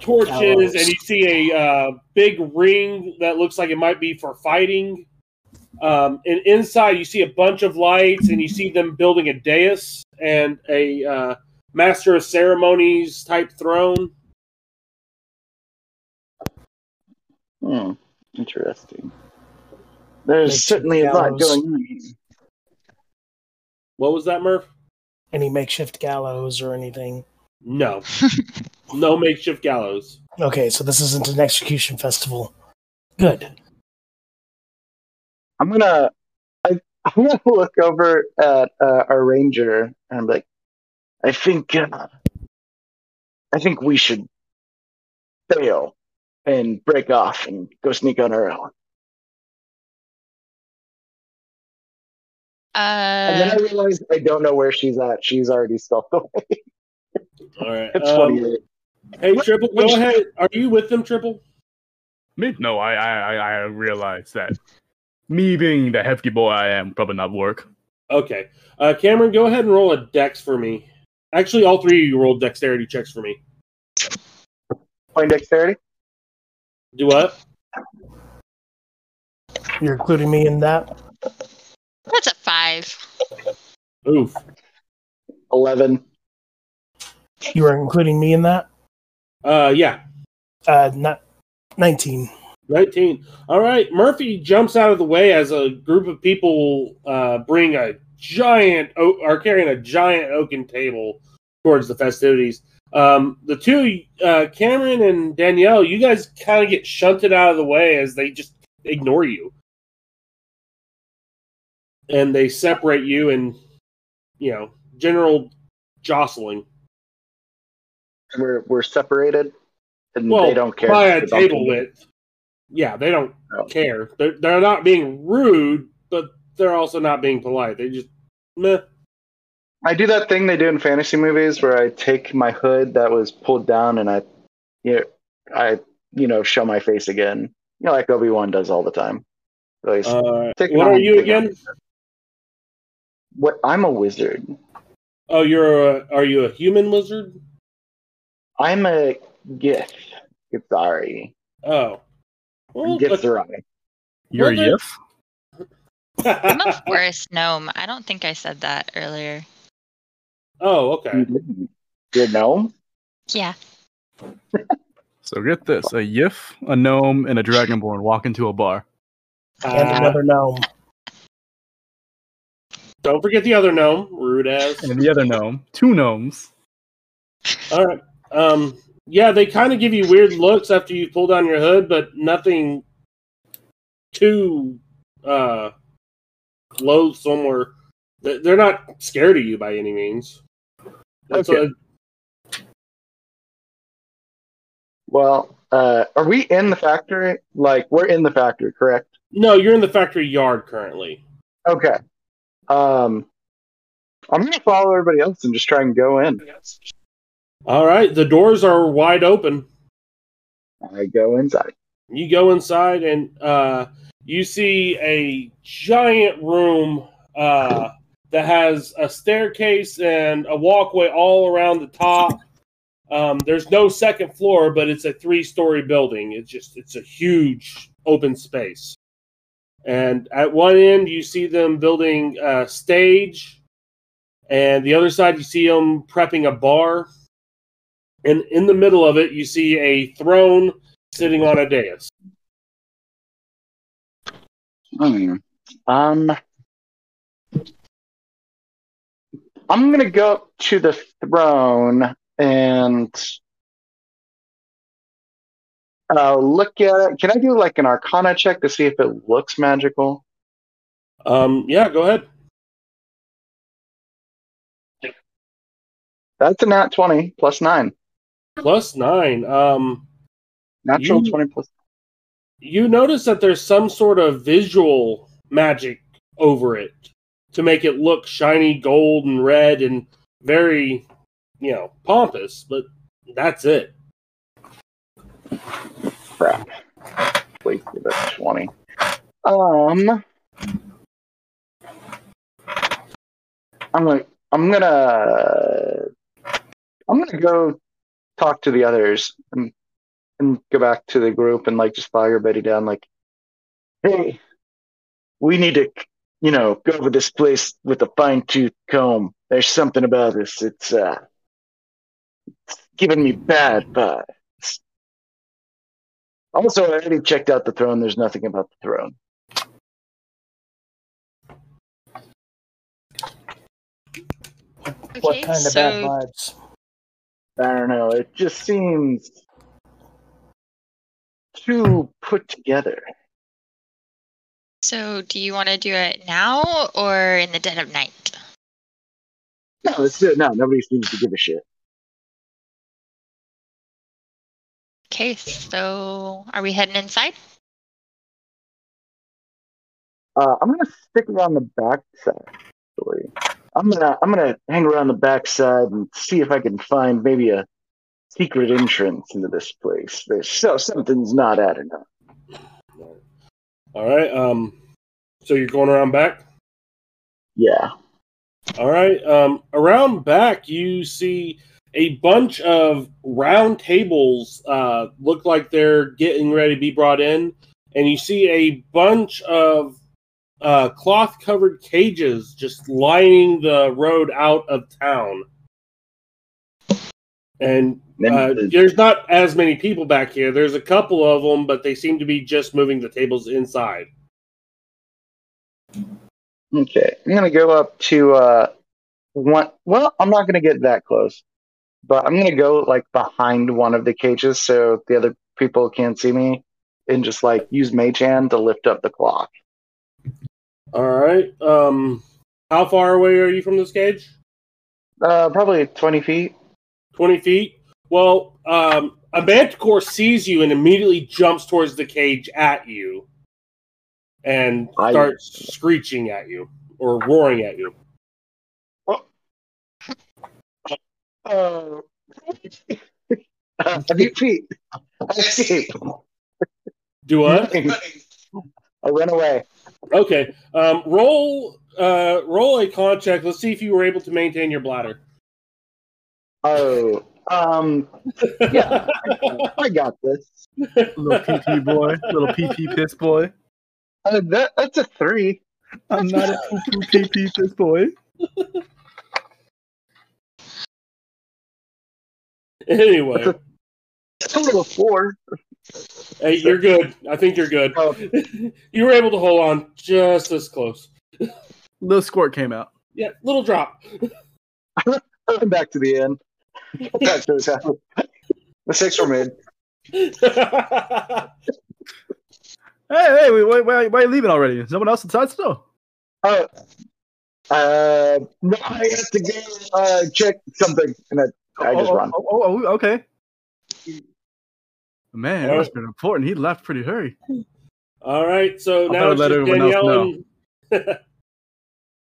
torches, Gallows. and you see a uh, big ring that looks like it might be for fighting. Um, and inside, you see a bunch of lights, and you see them building a dais and a uh, master of ceremonies type throne. Hmm. Interesting. There's Makes certainly a lot going on. What was that, Murph? Any makeshift gallows or anything. No, no makeshift gallows. Okay, so this isn't an execution festival. Good. I'm gonna, I, I'm gonna look over at uh, our ranger and I'm like, I think, uh, I think we should fail and break off and go sneak on our own. Uh, And then I realized I don't know where she's at. She's already stealthed away. All right. It's um, 28. hey, What- Tripple, go ahead. Are you with them, Tripple? Me? No, I I I, I realize that me being the hefty boy I am probably not work. Okay. Uh, Cameron, go ahead and roll a dex for me. Actually, all three of you rolled dexterity checks for me. Point dexterity? Do what? You're including me in that? that's a five. Oof. 11. You are including me in that? Uh, yeah. Uh, not 19. 19. All right. Murphy jumps out of the way as a group of people uh, bring a giant, are carrying a giant oaken table towards the festivities. Um, the two, uh, Cameron and Danielle, you guys kind of get shunted out of the way as they just ignore you. And they separate you and, you know, general jostling. We're, we're separated and Well, they don't care. by a table width. Yeah, they don't Oh. care. They're they're not being rude, but they're also not being polite. They just meh. I do that thing they do in fantasy movies where I take my hood that was pulled down and I, you know, I, you know, show my face again. You know, like Obi Wan does all the time. So Uh, what are you on. again? what? I'm a wizard. Oh, you're a, are you a human lizard? I'm a Gith. Sorry. Oh. Well, Gifts are on. You're a Well, then- Yif? I'm a forest gnome. I don't think I said that earlier. oh, okay. You're a gnome? Yeah. So get this: a Yif, a gnome, and a dragonborn walk into a bar. And Uh, another gnome. don't forget the other gnome, rude ass. And the other gnome, two gnomes. All right. Um. Yeah, they kind of give you weird looks after you pull down your hood, but nothing too uh loathsome or they- they're not scared of you by any means. That's Okay. Well, uh, are we in the factory? Like, we're in the factory, correct? no, you're in the factory yard currently. Okay. Um, I'm gonna follow everybody else and just try and go in. All right, the doors are wide open. I go inside. You go inside and uh, you see a giant room uh, that has a staircase and a walkway all around the top. Um, there's no second floor, but it's a three-story building. It's just it's a huge open space. And at one end, you see them building a stage, and the other side, you see them prepping a bar. And in the middle of it, you see a throne sitting on a dais. Hmm. Um, I'm gonna go to the throne and uh, look at it. Can I do like an Arcana check to see if it looks magical? Um, yeah, go ahead. That's a nat twenty plus nine. Plus nine. Um, Natural You- twenty plus. you notice that there's some sort of visual magic over it to make it look shiny gold and red and very, you know, pompous, but that's it. crap. Wait for the 20. Um, I'm gonna, I'm gonna, I'm gonna go talk to the others and, and go back to the group and like just fire everybody down like, hey, we need to, you know, go over this place with a fine tooth comb. There's something about this. It's, uh, it's giving me bad vibes. Also, I already checked out the throne. There's nothing about the throne. What Okay, kind of so bad vibes? I don't know. It just seems too put together. so do you want to do it now or in the dead of night? No, let's do it now. Nobody seems to give a shit. Okay, so are we heading inside? Uh, I'm gonna stick around the back side. Actually, I'm gonna I'm gonna hang around the back side and see if I can find maybe a secret entrance into this place. There's so something's not adding up. All right. Um, so you're going around back. Yeah. All right. Um, around back, you see a bunch of round tables. Uh, look like they're getting ready to be brought in, and you see a bunch of uh, cloth-covered cages just lining the road out of town. And uh, there's not as many people back here. There's a couple of them, but they seem to be just moving the tables inside. Okay, I'm gonna go up to uh one. Well, I'm not gonna get that close, but I'm gonna go like behind one of the cages so the other people can't see me, and just like use Mage Hand to lift up the clock. All right. Um, how far away are you from this cage? Uh, probably 20 feet. 20 feet. Well, um, a manticore sees you and immediately jumps towards the cage at you and I- starts screeching at you or roaring at you. Uh, a few feet. I escape. Do what? I run away. Okay. Um, roll uh, roll a con check. Let's see if you were able to maintain your bladder. Oh, Um, yeah, I, I got this. Little PP boy, little PP piss boy. Uh, that that's a three. I'm not a poo PP piss boy. Anyway, Total of four. Hey, you're good. I think you're good. Oh. you were able to hold on just this close. Little squirt came out. Yeah, little drop. I'm back to the end. Back to the top. Mistakes were made. Hey, hey, wait, wait, wait, why are you leaving already? Is someone else inside still? Oh, uh, no, I have to go uh, check something, and I, I just oh, run. Oh, oh, oh, okay. Man, that must been important. He left pretty hurry. All right, so I'll now it's let just everyone else Danielle and.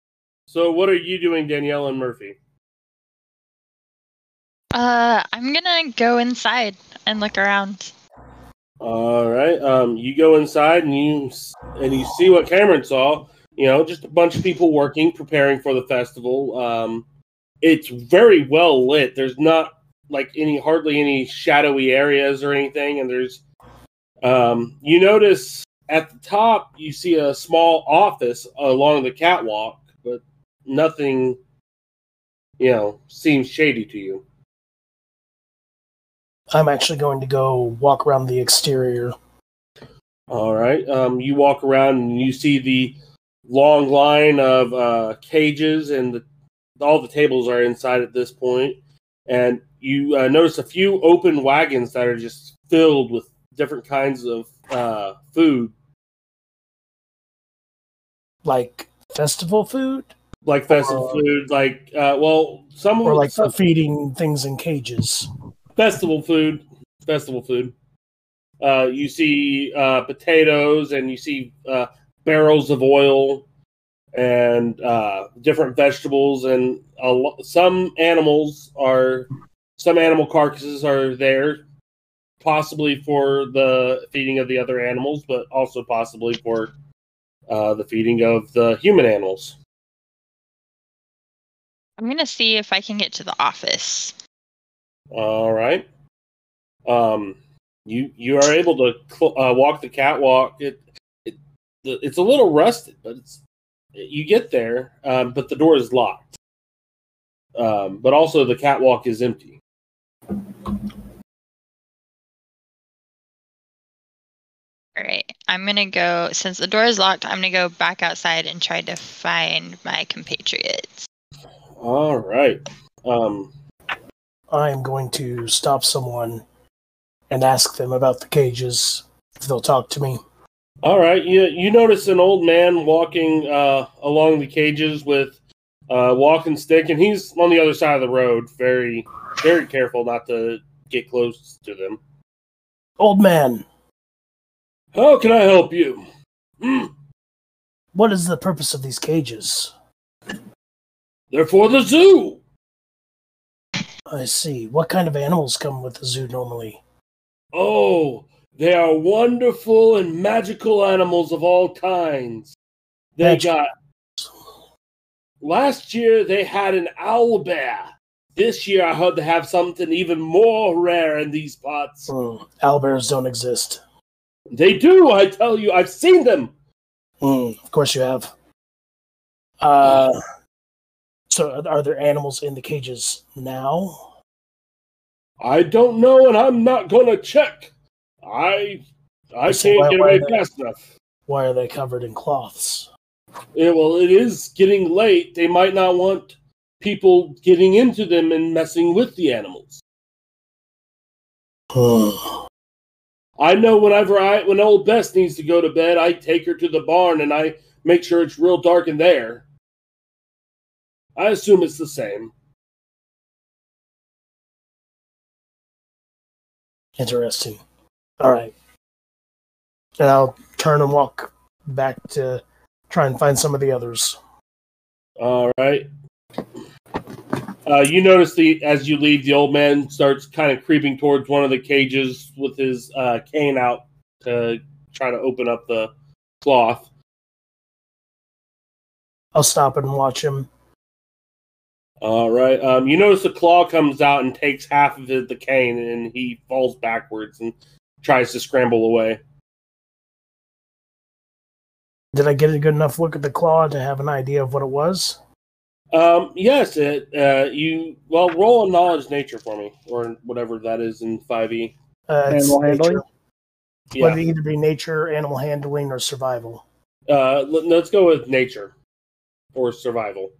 so, what are you doing, Danielle and Murphy? Uh, I'm gonna go inside and look around. All right. Um, you go inside and you and you see what Cameron saw. You know, just a bunch of people working, preparing for the festival. Um, it's very well lit. There's not like any hardly any shadowy areas or anything, and there's um, you notice at the top you see a small office along the catwalk, but nothing, you know, seems shady to you. I'm actually going to go walk around the exterior. All right. Um, you walk around and you see the long line of uh, cages, and the, all the tables are inside at this point. And you uh, notice a few open wagons that are just filled with different kinds of uh, food, Like festival food? like festival food, like uh, well, some Or like some feeding things in cages? festival food. Festival food. Uh, you see uh, potatoes, and you see uh, barrels of oil, and uh, different vegetables, and a lo- some animals are some animal carcasses are there, possibly for the feeding of the other animals, but also possibly for uh, the feeding of the human animals. I'm gonna see if I can get to the office. All right. Um, you you are able to cl- uh, walk the catwalk. It, it it's a little rusted, but it's you get there, um, but the door is locked. Um, but also the catwalk is empty. All right, I'm gonna go. Since the door is locked, I'm gonna go back outside and try to find my compatriots. All right. Um, I am going to stop someone and ask them about the cages if they'll talk to me. all right. You you notice an old man walking uh, along the cages with a walking stick, and he's on the other side of the road, very very careful not to get close to them. Old man, How can I help you? Hmm. what is the purpose of these cages? They're for the zoo. I see. What kind of animals come with the zoo normally? Oh, they are wonderful and magical animals of all kinds. They Magic- got. Last year they had an owl bear. This year I heard they have something even more rare in these parts. Hmm, owlbears don't exist. They do, I tell you, I've seen them. Hmm, of course you have. Uh, so are- there animals in the cages now? I don't know, and I'm not gonna check. I I So can't why- get away fast enough. Why are they covered in cloths? Yeah, well, it is getting late. They might not want people getting into them and messing with the animals. I know whenever I when old Bess needs to go to bed, I take her to the barn and I make sure it's real dark in there. I assume it's the same. Interesting. All right. And I'll turn and walk back to try and find some of the others. All right. Uh, you notice the as you leave, the old man starts kind of creeping towards one of the cages with his uh, cane out to try to open up the cloth. I'll stop and watch him. All right. Um, you notice the claw comes out and takes half of the, the cane, and he falls backwards and tries to scramble away. Did I get a good enough look at the claw to have an idea of what it was? Um, yes, it, uh, you well roll a knowledge nature for me, or whatever that is in five E. Uh, it's Animal handling? nature. Yeah. Whether it either be nature, animal handling, or survival. Uh, let, let's go with nature or survival.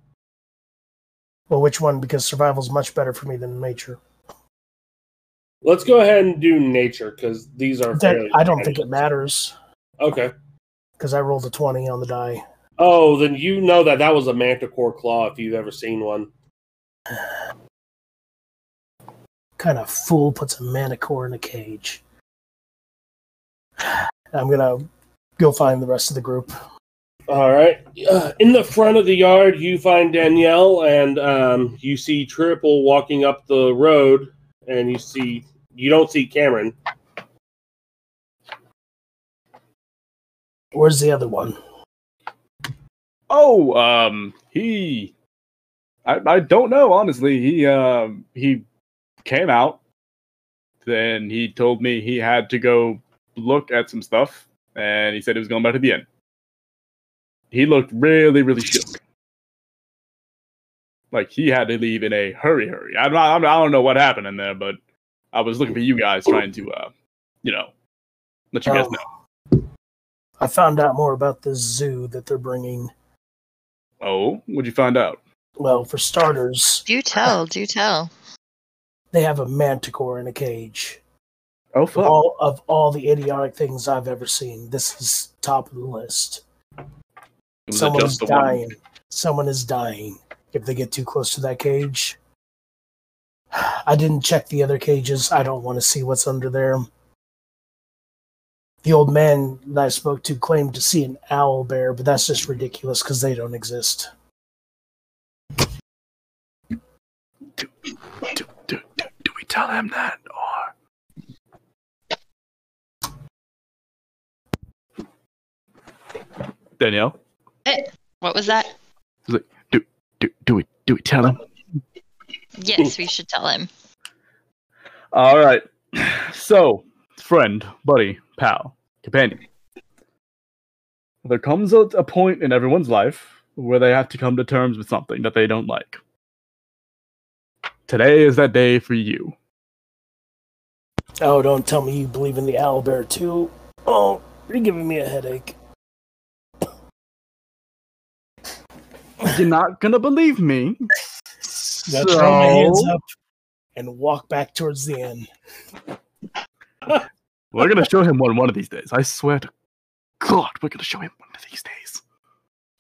Well, which one? Because survival is much better for me than nature. Let's go ahead and do nature because these are. That, fairly I don't think it matters Okay. Because I rolled a twenty on the die. Oh, then you know that that was a manticore claw if you've ever seen one. kind of fool puts a manticore in a cage? I'm gonna go find the rest of the group. All right. Uh, in the front of the yard, you find Danielle, and um, you see Tripple walking up the road, and you see you don't see Cameron. Where's the other one? Oh, um, he. I, I don't know honestly. He um he came out, then he told me he had to go look at some stuff, and he said he was going back to the inn. He looked really really shook, like he had to leave in a hurry hurry. I'm not, I'm, I don't know what happened in there, but I was looking for you guys, trying to uh, you know, let you guys Oh. know. I found out more about this zoo that they're bringing. Oh, what'd you find out? Well, for starters, Do tell, do tell. they have a manticore in a cage. Oh Of fuck! all of all the idiotic things I've ever seen, this is top of the list. Was it Someone is just the one? dying. Someone is dying if they get too close to that cage. I didn't check the other cages. I don't want to see what's under there. The old man that I spoke to claimed to see an owl bear, but that's just ridiculous because they don't exist. do, do, do, do, do we tell him that or Danielle? Eh, what was that? Do, do we do we tell him? Yes, we should tell him. All right. So, friend, buddy, pal, companion. There comes a, a point in everyone's life where they have to come to terms with something that they don't like. Today is that day for you. Oh, don't tell me you believe in the owl bear too. Oh, you're giving me a headache. You're not gonna believe me. Now throw my hands So- up and walk back towards the inn. We're gonna show him one one of these days. I swear to God, we're gonna show him one of these days.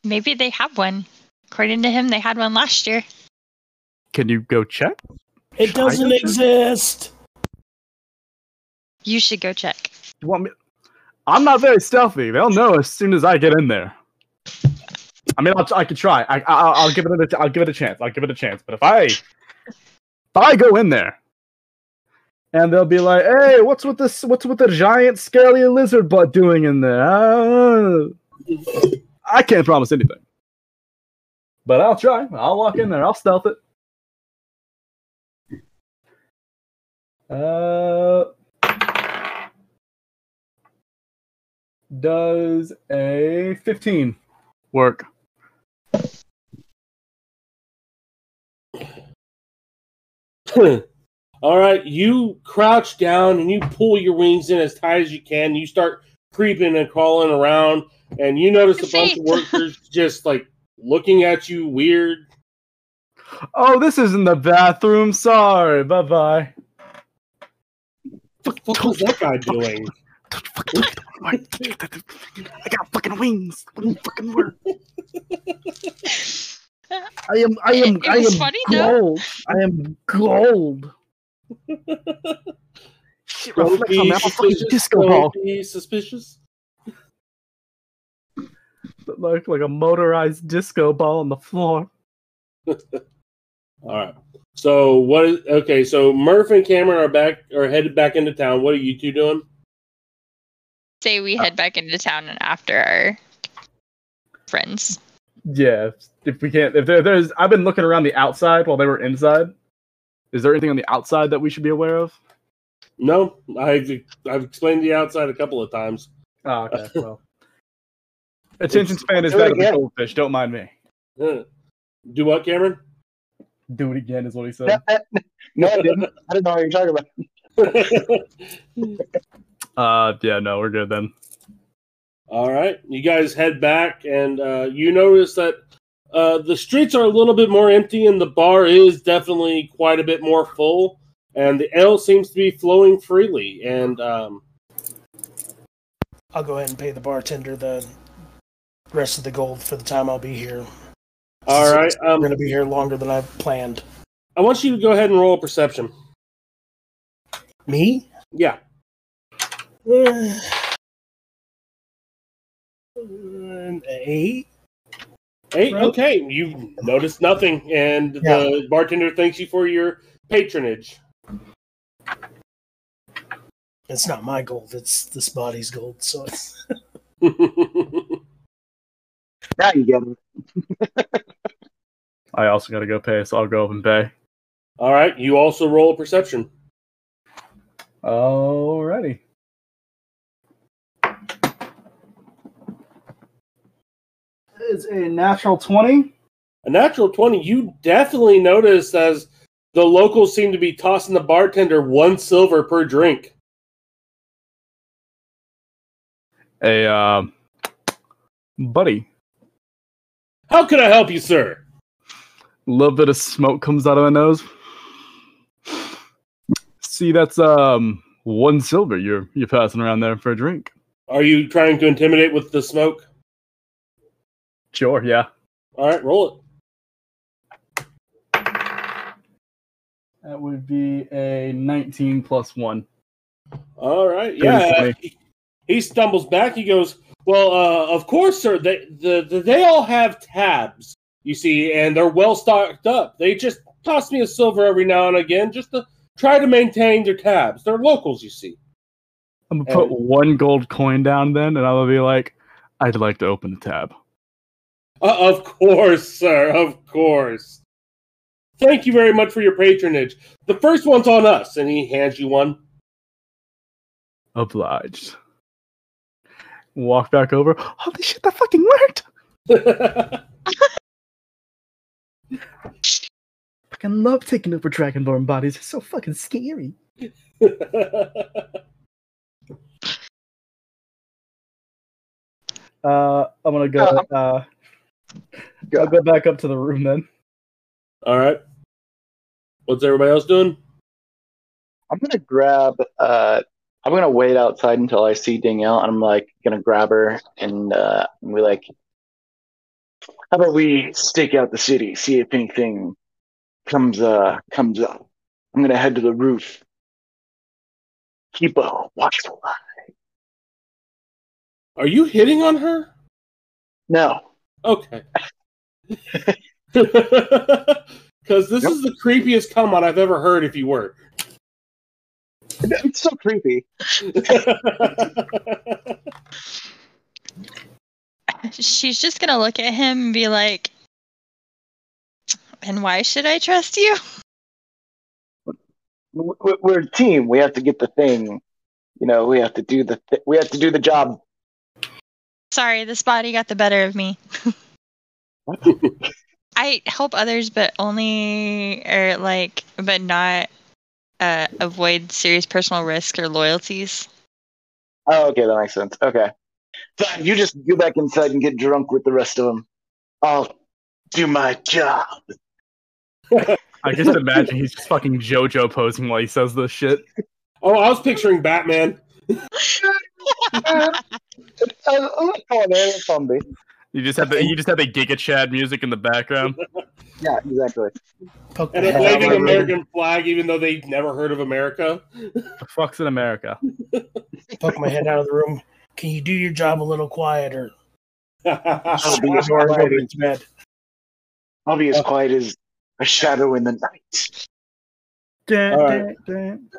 Maybe they have one. According to him, they had one last year. Can you go check? It Should doesn't check? exist. You should go check. You want me? I'm not very stealthy. They'll know as soon as I get in there. I mean, I'll, I could try. I, I, I'll I'll give it a, I'll give it a chance. I'll give it a chance. But if I, if I go in there, and they'll be like, "Hey, what's with this? What's with the giant scaly lizard butt doing in there?" I can't promise anything. But I'll try. I'll walk in there. I'll stealth it. Uh, does a 15 work? All right, you crouch down and you pull your wings in as tight as you can. You start creeping and crawling around, and you notice a bunch of workers just like looking at you weird. Oh, this isn't the bathroom. Sorry. Bye bye. What the fuck was that guy doing? I got fucking wings. Wouldn't fucking work. I am. I am. It- it I am funny, though. gold. I am gold. Shit Don't reflects be on that fucking disco ball. Don't be suspicious. Like like a motorized disco ball on the floor. All right. So what is okay? So Murph and Cameron are back are headed back into town. What are you two doing? Say we head back into town and after our friends. Yeah, if we can't, if there, there's, I've been looking around the outside while they were inside. Is there anything on the outside that we should be aware of? No, I've I've explained the outside a couple of times. Oh, okay. Well, attention span is do that of a again. goldfish. Don't mind me. Do what, Cameron? Do it again is what he said. no, I didn't. I didn't know what you're talking about. Uh, yeah, no, we're good then. All right, you guys head back, and uh, you notice that uh, the streets are a little bit more empty, and the bar is definitely quite a bit more full, and the ale seems to be flowing freely. And um, I'll go ahead and pay the bartender the rest of the gold for the time I'll be here. all right, I'm um, going to be here longer than I've planned. I want you to go ahead and roll a perception. Me? Yeah, An eight? Eight. Right. Okay, you noticed nothing, and the bartender thanks you for your patronage. It's not my gold. It's this body's gold. So it's Now you get it. I also got to go pay, so I'll go up and pay. all right, you also roll a perception. Alrighty. It's a natural 20. A natural 20, you definitely notice as the locals seem to be tossing the bartender one silver per drink. A, uh, buddy, How can I help you, sir? a little bit of smoke comes out of my nose. See, that's, um, one silver you're, you're passing around there for a drink. Are you trying to intimidate with the smoke? Sure, yeah. All right, roll it. That would be a 19 plus 1. All right, yeah. He, he stumbles back. He goes, "Well, uh, of course, sir. They the, the they all have tabs, you see, and they're well stocked up. They just toss me a silver every now and again just to try to maintain their tabs. They're locals, you see." I'm gonna put one gold coin down then, and I'll be like, I'd like to open the tab. Uh, of course, sir. Of course. Thank you very much for your patronage. The first one's on us, and he hands you one. Obliged. Walk back over. Holy shit, that fucking worked! I fucking love taking over Dragonborn bodies. It's so fucking scary. Uh, I'm gonna go. Uh, Uh, I'll go back up to the room then. All right. What's everybody else doing? I'm gonna grab. Uh, I'm gonna wait outside until I see Danielle, and I'm like gonna grab her and uh, and be like, "How about we stake out the city, see if anything comes uh comes up? I'm gonna head to the roof. Keep a watchful eye. Are you hitting on her? No, Okay. Because this Yep. is the creepiest come on I've ever heard if you were. it's so creepy. She's just gonna look at him and be like, "And why should I trust you?" We- we- We're a team. We have to get the thing. You know, we have to do the th- we have to do the job. Sorry, this body got the better of me. I help others, but only or like, but not uh, avoid serious personal risk or loyalties. Oh, okay, that makes sense. Okay, fine. You just go back inside and get drunk with the rest of them. I'll do my job. I just imagine he's just fucking JoJo posing while he says this shit. oh, I was picturing Batman. I'm not calling it a zombie. You just have the you just have the Giga Chad music in the background. Yeah, exactly. Poke And my a head out waving my room. American flag, even though they've never heard of America. The fuck's in America? Poke my head out of the room. Can you do your job a little quieter? I'll be as quiet, to bed. I'll be as quiet as a shadow in the night. Dun, All right. dun,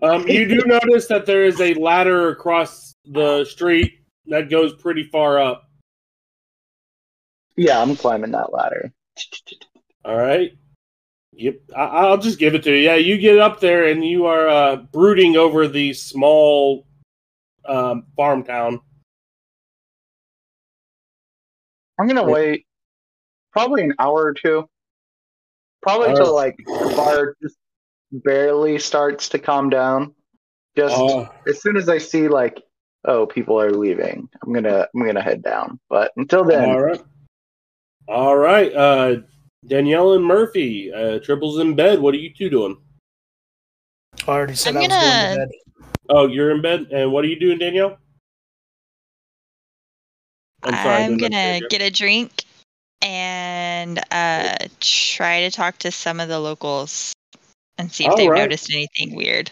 dun. um, you do notice that there is a ladder across the street that goes pretty far up. Yeah, I'm climbing that ladder. All right. Yep, I- I'll just give it to you. Yeah, you get up there and you are uh, brooding over the small um, farm town. I'm gonna wait probably an hour or two. Probably All till like the bar just barely starts to calm down. Just Uh, as soon as I see like, oh, people are leaving, I'm gonna I'm gonna head down. But until then, all right. All right. Uh, Danielle and Murphy, uh, Tripples in bed. What are you two doing? I already said I'm I was going gonna- bed. Oh, you're in bed. And what are you doing, Danielle? I'm sorry. I I'm gonna get a drink and uh, try to talk to some of the locals and see if All they've right. noticed anything weird.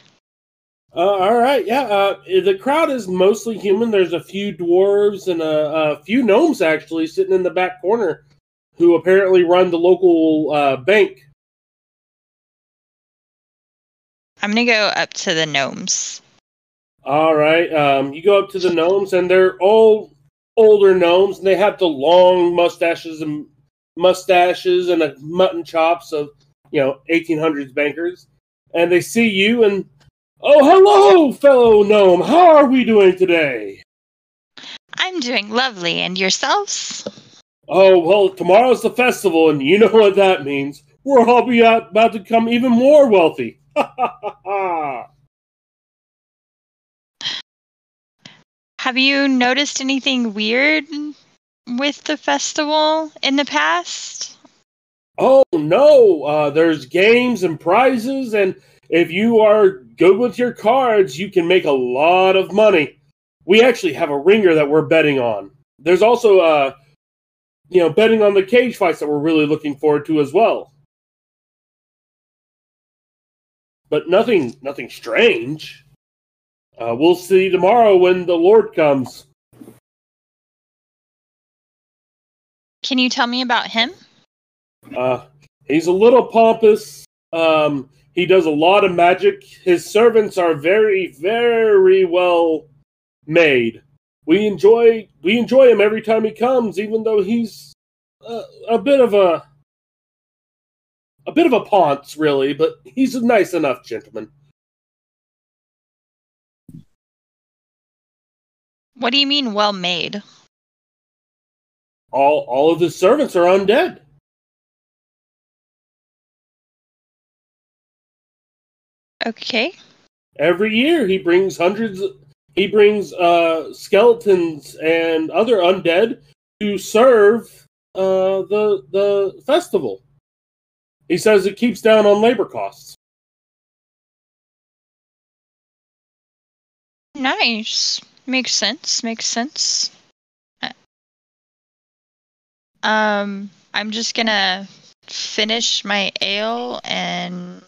Uh, all right, yeah. Uh, the crowd is mostly human. There's a few dwarves and a, a few gnomes actually sitting in the back corner, who apparently run the local uh, bank. I'm gonna go up to the gnomes. All right, um, you go up to the gnomes, and they're all older gnomes, and they have the long mustaches and mustaches and a mutton chops of you know 1800s bankers, and they see you and oh hello fellow gnome, how are we doing today? I'm doing lovely, and yourselves? Oh, well, tomorrow's the festival, and you know what that means. We're all be out, about to become even more wealthy. Have you noticed anything weird with the festival in the past? oh, no, uh, there's games and prizes, and if you are good with your cards, you can make a lot of money. We actually have a ringer that we're betting on. There's also, uh, you know, betting on the cage fights that we're really looking forward to as well. But nothing, nothing strange. Uh, we'll see tomorrow when the Lord comes. Can you tell me about him? Uh, he's a little pompous. Um, he does a lot of magic. His servants are very, very well made. We enjoy we enjoy him every time he comes, even though he's uh, a bit of a a bit of a ponce, really. But he's a nice enough gentleman. What do you mean well made? All all of his servants are undead. Okay. Every year he brings hundreds he brings uh skeletons and other undead to serve uh the the festival. He says it keeps down on labor costs. Nice. Makes sense. Makes sense. Uh, Um, I'm just gonna finish my ale and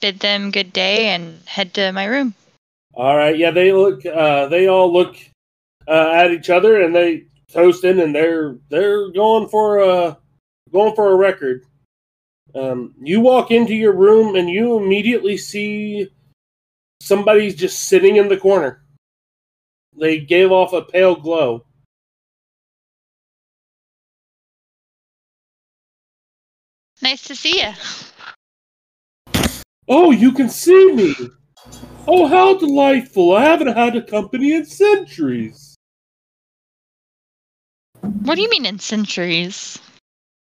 bid them good day and head to my room. All right, yeah, they look uh they all look uh, at each other and they toasting and they're they're going for a going for a record. Um, you walk into your room and you immediately see somebody's just sitting in the corner. They gave off a pale glow. Nice to see you. Oh, you can see me. Oh, how delightful. I haven't had a company in centuries. What do you mean in centuries?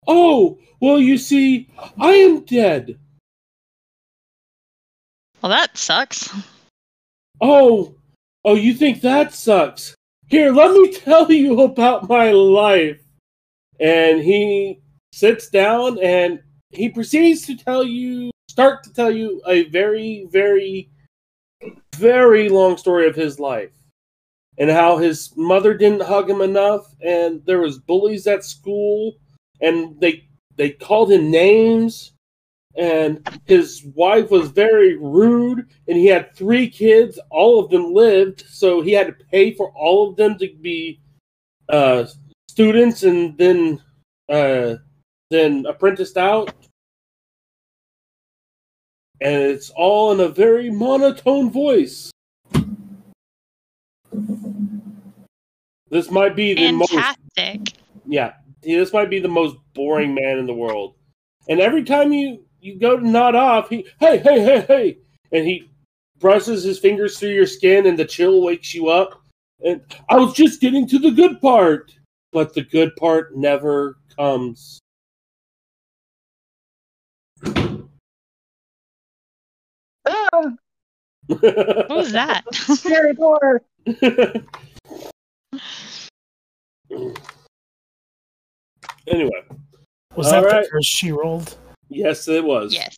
Oh, well, you see, I am dead. Well, that sucks. Oh, oh, you think that sucks? Here, let me tell you about my life. And he sits down and he proceeds to tell you, start to tell you a very, very, very long story of his life. And how his mother didn't hug him enough, and there was bullies at school, and they they called him names, and his wife was very rude and he had three kids all of them lived so he had to pay for all of them to be uh, students and then uh, then apprenticed out and it's all in a very monotone voice this might be the most Fantastic. yeah this might be the most boring man in the world. And every time you you go to nod off, he hey hey hey hey, and he brushes his fingers through your skin, and the chill wakes you up. And I was just getting to the good part, but the good part never comes. Ah, What was that? scary door. anyway, Was that All right. the first she rolled? yes, it was. yes.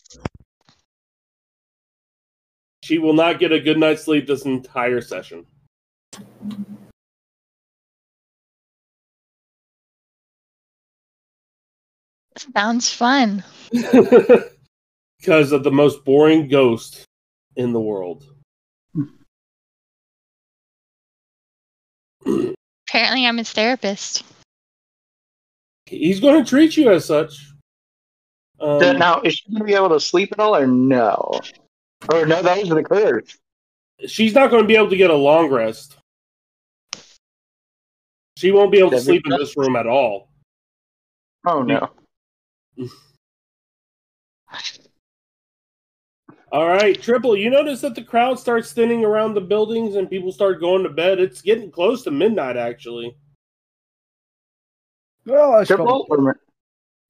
She will not get a good night's sleep this entire session. Sounds fun. because of the most boring ghost in the world. Apparently, I'm his therapist. He's going to treat you as such. Um, now, is she gonna be able to sleep at all, or no? Or no, that wasn't clear. she's not going to be able to get a long rest. She won't be able to Does it- sleep in this room at all. Oh no. All right, Tripple, you notice that the crowd starts thinning around the buildings and people start going to bed. It's getting close to midnight, actually. Well, I Tripple or mi-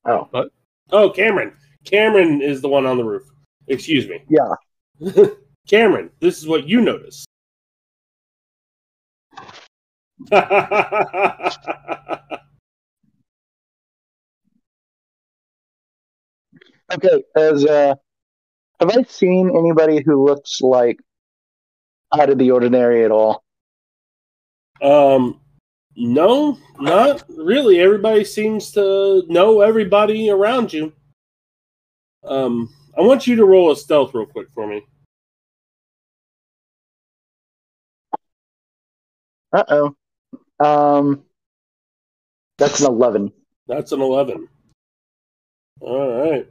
Oh, Oh, Cameron. Cameron is the one on the roof. Excuse me. Yeah. Cameron, this is what you notice. okay. As uh, have I seen anybody who looks like out of the ordinary at all? um, no, not really. Everybody seems to know everybody around you. Um, I want you to roll a stealth real quick for me. Uh oh. Um, that's an eleven. That's an 11. All right.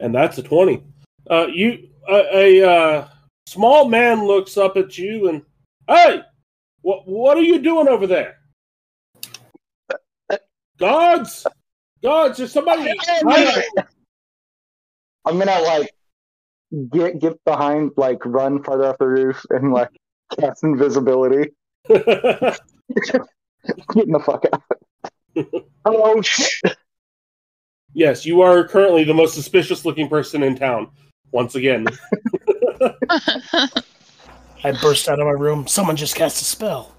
And that's a 20. Uh, you, a, a uh, small man looks up at you and, hey, what, what are you doing over there? Guards! Guards, there's somebody. I'm gonna like get get behind, like run farther off the roof, and like cast invisibility. Getting the fuck out. oh shit! Yes, you are currently the most suspicious looking person in town. Once again. I burst out of my room. Someone just cast a spell.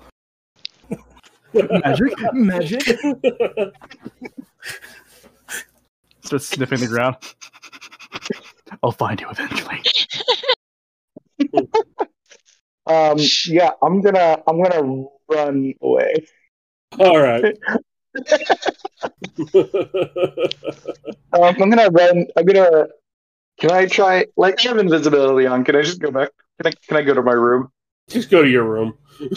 magic, magic. Starts sniffing the ground. I'll find you eventually. Um, yeah, I'm gonna I'm gonna run away. All right. Um, I'm gonna run. I'm gonna. Can I try? Like, I have invisibility on. Can I just go back? Can I? Can I go to my room? Just go to your room.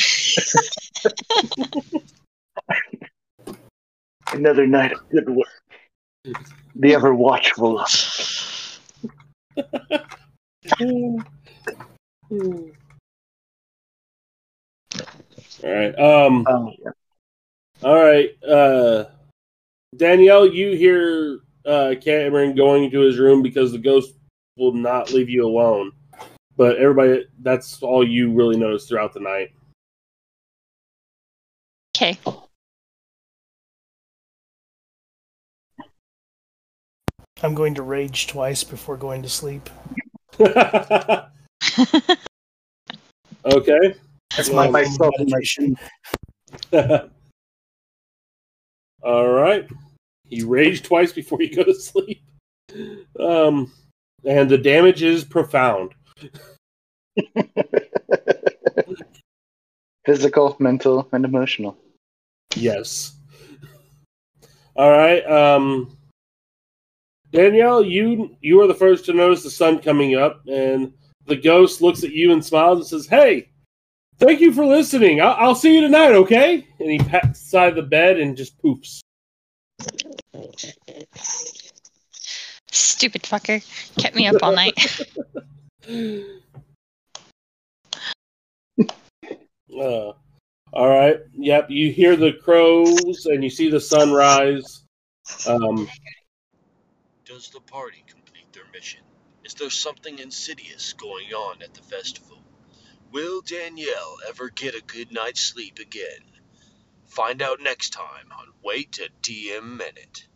Another night of good work. The ever watchful. All right. Um. Um, yeah. All right. Uh, Danielle, you hear uh, Cameron going into his room because the ghost will not leave you alone. But everybody, that's all you really notice throughout the night. Okay. I'm going to rage twice before going to sleep. okay. That's Well, my myself room and my meditation. all right. You rage twice before you go to sleep. Um, and the damage is profound. Physical, mental, and emotional. Yes. All right. Um, Danielle, you you are the first to notice the sun coming up, and the ghost looks at you and smiles and says, "Hey, thank you for listening. I'll, I'll see you tonight, okay?" And he pats the side of the bed and just poofs. Stupid fucker. Kept me up all night. Uh, All right. Yep. You hear the crows and you see the sunrise. Um, Does the party complete their mission? Is there something insidious going on at the festival? Will Danielle ever get a good night's sleep again? Find out next time on Wait a DM Minute.